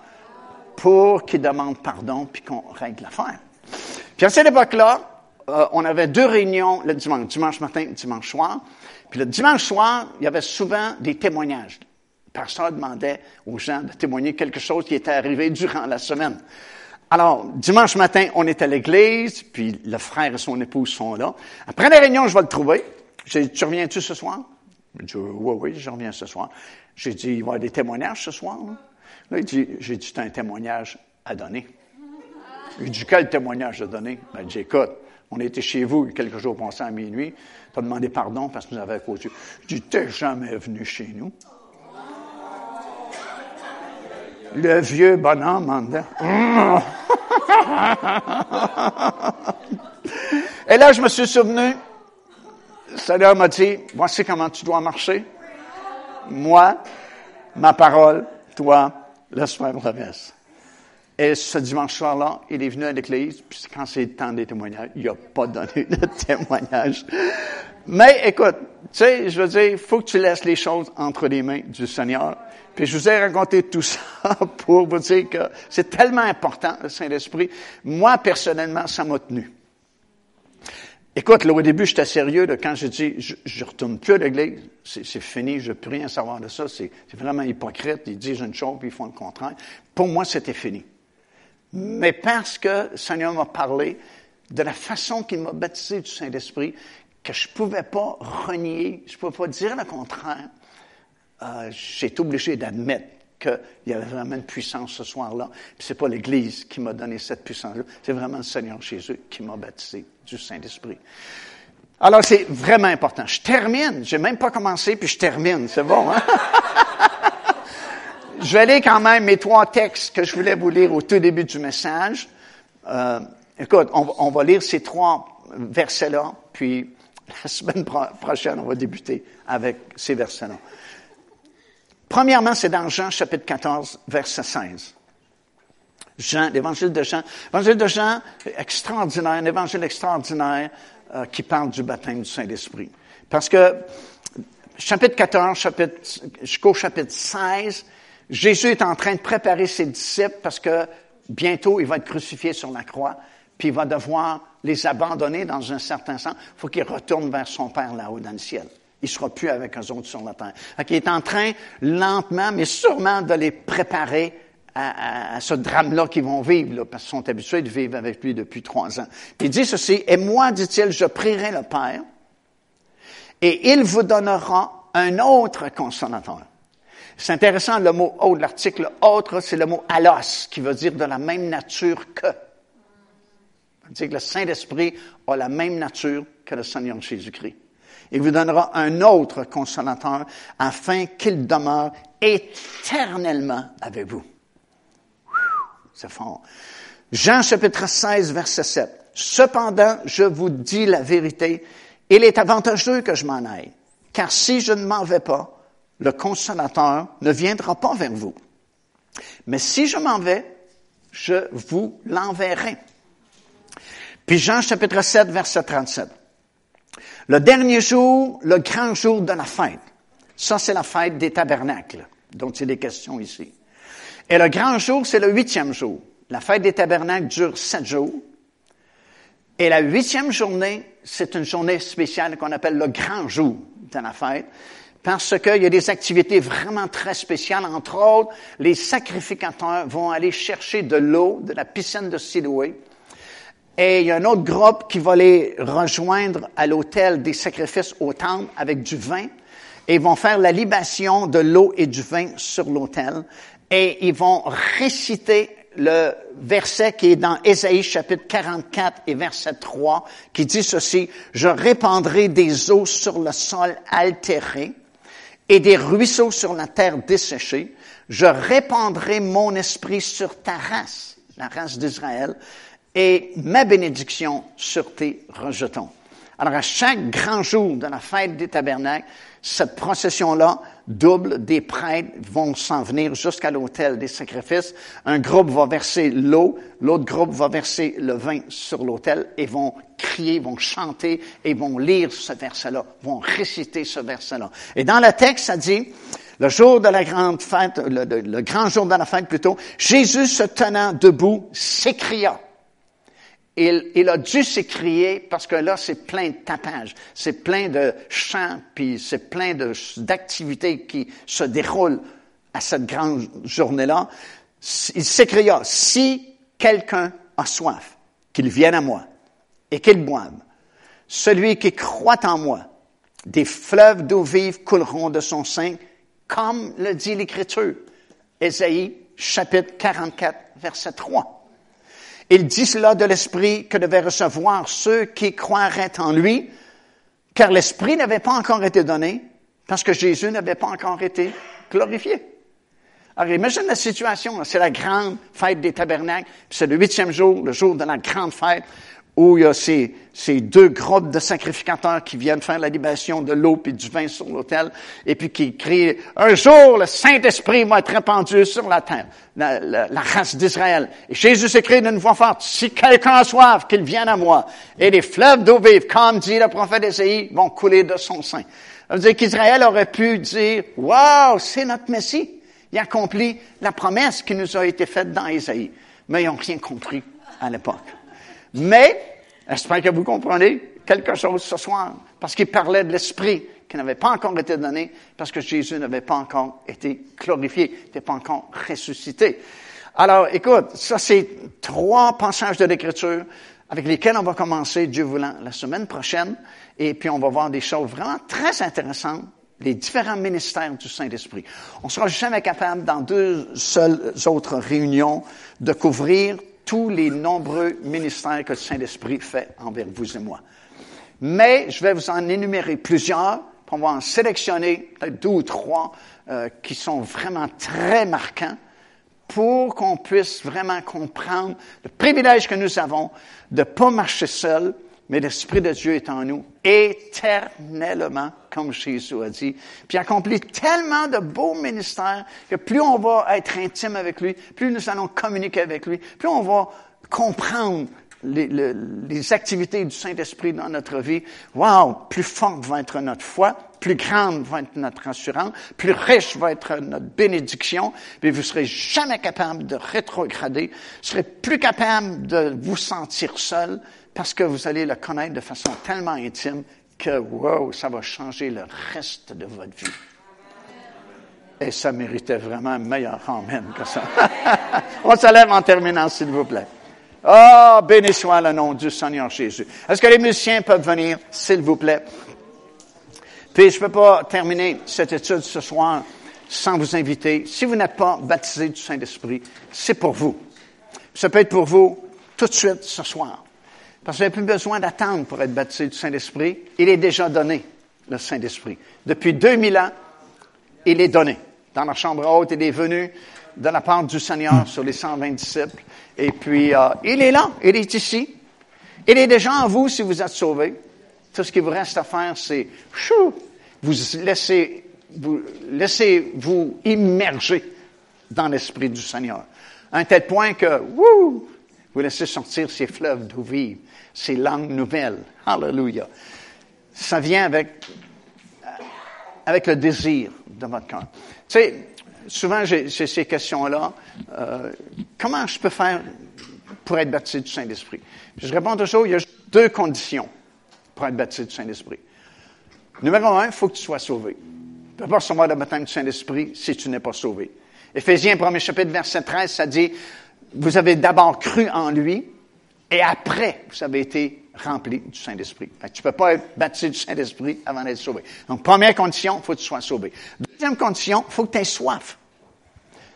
pour qu'il demande pardon puis qu'on règle l'affaire. Puis à cette époque-là, euh, on avait deux réunions le dimanche, dimanche matin et dimanche soir. Puis le dimanche soir, il y avait souvent des témoignages. Pasteur demandait aux gens de témoigner quelque chose qui était arrivé durant la semaine. Alors, dimanche matin, on est à l'église, puis le frère et son épouse sont là. Après la réunion, je vais le trouver. J'ai dit, tu reviens-tu ce soir? Il dit, oui, oui, je reviens ce soir. J'ai dit, il va y avoir des témoignages ce soir? Là, il dit, j'ai dit, tu as un témoignage à donner. Il dit, quel témoignage à donner? Ben, il dit, écoute, on était chez vous quelques jours passés à minuit. Tu as demandé pardon parce que nous avons causé. Je dis, t'es jamais venu chez nous. Le vieux bonhomme en dedans. Et là, je me suis souvenu, Seigneur m'a dit, voici comment tu dois marcher. Moi, ma parole, toi, laisse-moi la messe. Et ce dimanche soir-là, il est venu à l'église, puis quand c'est le temps des témoignages, il n'a pas donné de témoignage. Mais écoute, tu sais, je veux dire, il faut que tu laisses les choses entre les mains du Seigneur. Puis je vous ai raconté tout ça pour vous dire que c'est tellement important, le Saint-Esprit. Moi, personnellement, ça m'a tenu. Écoute, là, au début, j'étais sérieux quand j'ai dit, je, je retourne plus à l'église, c'est, fini, je plus rien savoir de ça, c'est, vraiment hypocrite, ils disent une chose puis ils font le contraire. Pour moi, c'était fini. Mais parce que le Seigneur m'a parlé de la façon qu'il m'a baptisé du Saint-Esprit, que je pouvais pas renier, je pouvais pas dire le contraire, euh, été obligé d'admettre qu'il y avait vraiment une puissance ce soir-là. Puis c'est pas l'Église qui m'a donné cette puissance-là, c'est vraiment le Seigneur Jésus qui m'a baptisé du Saint-Esprit. Alors c'est vraiment important. Je termine, j'ai même pas commencé, puis je termine, c'est bon, hein? je vais lire quand même mes trois textes que je voulais vous lire au tout début du message. Euh, écoute, on, va lire ces trois versets-là, puis la semaine prochaine, on va débuter avec ces versets-là. Premièrement, c'est dans Jean chapitre 14, verset 16. Jean, l'évangile de Jean. L'évangile de Jean, extraordinaire, un évangile extraordinaire euh, qui parle du baptême du Saint-Esprit. Parce que chapitre 14, chapitre, jusqu'au chapitre 16, Jésus est en train de préparer ses disciples parce que bientôt il va être crucifié sur la croix, puis il va devoir les abandonner dans un certain sens. Il faut qu'il retourne vers son Père là-haut dans le ciel. Il sera plus avec eux autres sur la terre. il est en train, lentement, mais sûrement, de les préparer à, ce drame-là qu'ils vont vivre, parce qu'ils sont habitués de vivre avec lui depuis trois ans. Puis il dit ceci, et moi, dit-il, je prierai le Père, et il vous donnera un autre consolateur. C'est intéressant, le mot autre, l'article autre, c'est le mot alos, qui veut dire de la même nature que. Ça veut dire que le Saint-Esprit a la même nature que le Seigneur Jésus-Christ. Il vous donnera un autre consolateur afin qu'il demeure éternellement avec vous. C'est fort. Jean chapitre 16, verset 7. Cependant, je vous dis la vérité, il est avantageux que je m'en aille, car si je ne m'en vais pas, le consolateur ne viendra pas vers vous. Mais si je m'en vais, je vous l'enverrai. Puis Jean chapitre 7, verset 37. Le dernier jour, le grand jour de la fête. Ça, c'est la fête des tabernacles, dont il est question ici. Et le grand jour, c'est le huitième jour. La fête des tabernacles dure sept jours. Et la huitième journée, c'est une journée spéciale qu'on appelle le grand jour de la fête, parce qu'il y a des activités vraiment très spéciales. Entre autres, les sacrificateurs vont aller chercher de l'eau de la piscine de Siloé et il y a un autre groupe qui va les rejoindre à l'hôtel des sacrifices au temple avec du vin. Et ils vont faire la libation de l'eau et du vin sur l'autel. Et ils vont réciter le verset qui est dans Ésaïe chapitre 44 et verset 3, qui dit ceci, Je répandrai des eaux sur le sol altéré et des ruisseaux sur la terre desséchée. Je répandrai mon esprit sur ta race, la race d'Israël, et ma bénédiction sur tes rejetons. Alors, à chaque grand jour de la fête des tabernacles, cette procession-là, double, des prêtres vont s'en venir jusqu'à l'autel des sacrifices. Un groupe va verser l'eau, l'autre groupe va verser le vin sur l'autel et vont crier, vont chanter et vont lire ce verset-là, vont réciter ce verset-là. Et dans le texte, ça dit, le jour de la grande fête, le, grand jour de la fête plutôt, Jésus se tenant debout s'écria il, a dû s'écrier parce que là, c'est plein de tapage, c'est plein de chants, puis c'est plein d'activités qui se déroulent à cette grande journée-là. Il s'écria, si quelqu'un a soif, qu'il vienne à moi et qu'il boive. Celui qui croit en moi, des fleuves d'eau vive couleront de son sein, comme le dit l'Écriture. Ésaïe, chapitre 44, verset 3. Il dit cela de l'Esprit que devaient recevoir ceux qui croiraient en lui, car l'Esprit n'avait pas encore été donné, parce que Jésus n'avait pas encore été glorifié. Alors imagine la situation, c'est la grande fête des tabernacles, c'est le huitième jour, le jour de la grande fête, où il y a ces, ces deux groupes de sacrificateurs qui viennent faire la libation de l'eau et du vin sur l'autel, et puis qui crient, un jour, le Saint-Esprit va être répandu sur la terre, la, race d'Israël. Et Jésus s'écrit d'une voix forte, si quelqu'un a soif, qu'il vienne à moi. Et les fleuves d'eau vive, comme dit le prophète Ésaïe, vont couler de son sein. Ça veut dire qu'Israël aurait pu dire, wow, c'est notre Messie. Il accomplit la promesse qui nous a été faite dans Ésaïe. Mais ils n'ont rien compris à l'époque. Mais, j'espère que vous comprenez quelque chose ce soir, parce qu'il parlait de l'Esprit qui n'avait pas encore été donné, parce que Jésus n'avait pas encore été glorifié, n'était pas encore ressuscité. Alors, écoute, ça c'est trois passages de l'Écriture avec lesquels on va commencer, Dieu voulant, la semaine prochaine, et puis on va voir des choses vraiment très intéressantes les différents ministères du Saint-Esprit. On sera jamais capable, dans deux seules autres réunions, de couvrir tous les nombreux ministères que le Saint-Esprit fait envers vous et moi. Mais je vais vous en énumérer plusieurs, on va en sélectionner peut-être deux ou trois euh, qui sont vraiment très marquants pour qu'on puisse vraiment comprendre le privilège que nous avons de ne pas marcher seul, mais l'Esprit de Dieu est en nous éternellement, comme Jésus a dit, puis accomplit tellement de beaux ministères que plus on va être intime avec lui, plus nous allons communiquer avec lui, plus on va comprendre les, activités du Saint-Esprit dans notre vie, wow, plus forte va être notre foi, plus grande va être notre assurance, plus riche va être notre bénédiction, puis vous serez jamais capable de rétrograder, vous serez plus capable de vous sentir seul, parce que vous allez le connaître de façon tellement intime que, wow, ça va changer le reste de votre vie. Et ça méritait vraiment un meilleur amen que ça. On se lève en terminant, s'il vous plaît. Oh, béni soit le nom du Seigneur Jésus. Est-ce que les musiciens peuvent venir, s'il vous plaît? Puis je ne peux pas terminer cette étude ce soir sans vous inviter. Si vous n'êtes pas baptisé du Saint-Esprit, c'est pour vous. Ça peut être pour vous tout de suite ce soir. Parce que vous n'avez plus besoin d'attendre pour être baptisé du Saint-Esprit. Il est déjà donné, le Saint-Esprit. Depuis 2000 ans, il est donné. Dans la chambre haute, il est venu de la part du Seigneur sur les 120 disciples. Et puis, euh, il est là, il est ici. Il est déjà en vous si vous êtes sauvés. Tout ce qu'il vous reste à faire, c'est vous laissez vous laissez vous immerger dans l'esprit du Seigneur. À un tel point que, wouh, vous laissez sortir ces fleuves d'eau vive ces langues nouvelles. Hallelujah. Ça vient avec, avec le désir de votre cœur. Tu sais, souvent j'ai ces questions-là. Euh, comment je peux faire pour être baptisé du Saint-Esprit? Je réponds toujours, il y a deux conditions pour être baptisé du Saint-Esprit. Numéro un, il faut que tu sois sauvé. Tu ne peux pas recevoir le baptême du Saint-Esprit si tu n'es pas sauvé. Éphésiens, premier chapitre, verset 13, ça dit, vous avez d'abord cru en lui, et après, vous avez été rempli du Saint-Esprit. Tu ne peux pas être baptisé du Saint-Esprit avant d'être sauvé. Donc, première condition, il faut que tu sois sauvé. Deuxième condition, il faut que tu aies soif.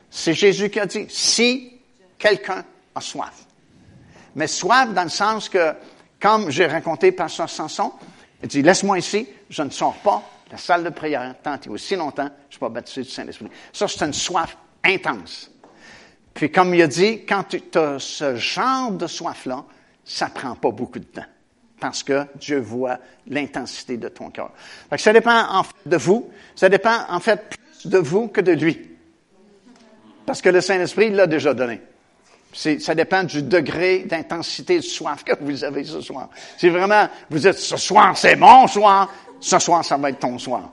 C'est Jésus qui a dit, si quelqu'un a soif. Mais soif dans le sens que, comme j'ai raconté par son Samson, il dit, laisse-moi ici, je ne sors pas de la salle de prière tant et aussi longtemps, je ne suis pas baptisé du Saint-Esprit. Ça, c'est une soif intense. Puis comme il a dit, quand tu as ce genre de soif-là, ça prend pas beaucoup de temps. Parce que Dieu voit l'intensité de ton cœur. Ça dépend en fait de vous. Ça dépend en fait plus de vous que de lui. Parce que le Saint-Esprit l'a déjà donné. Ça dépend du degré d'intensité de soif que vous avez ce soir. Si vraiment vous dites ce soir c'est mon soir, ce soir ça va être ton soir.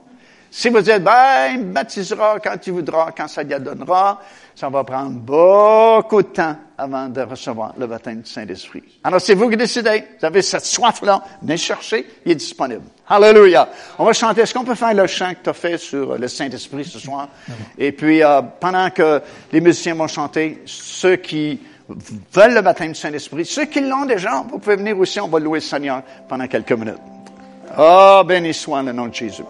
Si vous dites, ben, il baptisera quand il voudra, quand ça lui donnera, ça va prendre beaucoup de temps avant de recevoir le baptême du Saint-Esprit. Alors, c'est vous qui décidez. Vous avez cette soif-là. Venez chercher. Il est disponible. Hallelujah. On va chanter. Est-ce qu'on peut faire le chant que tu as fait sur le Saint-Esprit ce soir? Et puis, euh, pendant que les musiciens vont chanter, ceux qui veulent le baptême du Saint-Esprit, ceux qui l'ont déjà, vous pouvez venir aussi. On va louer le Seigneur pendant quelques minutes. Oh, béni soit le nom de Jésus.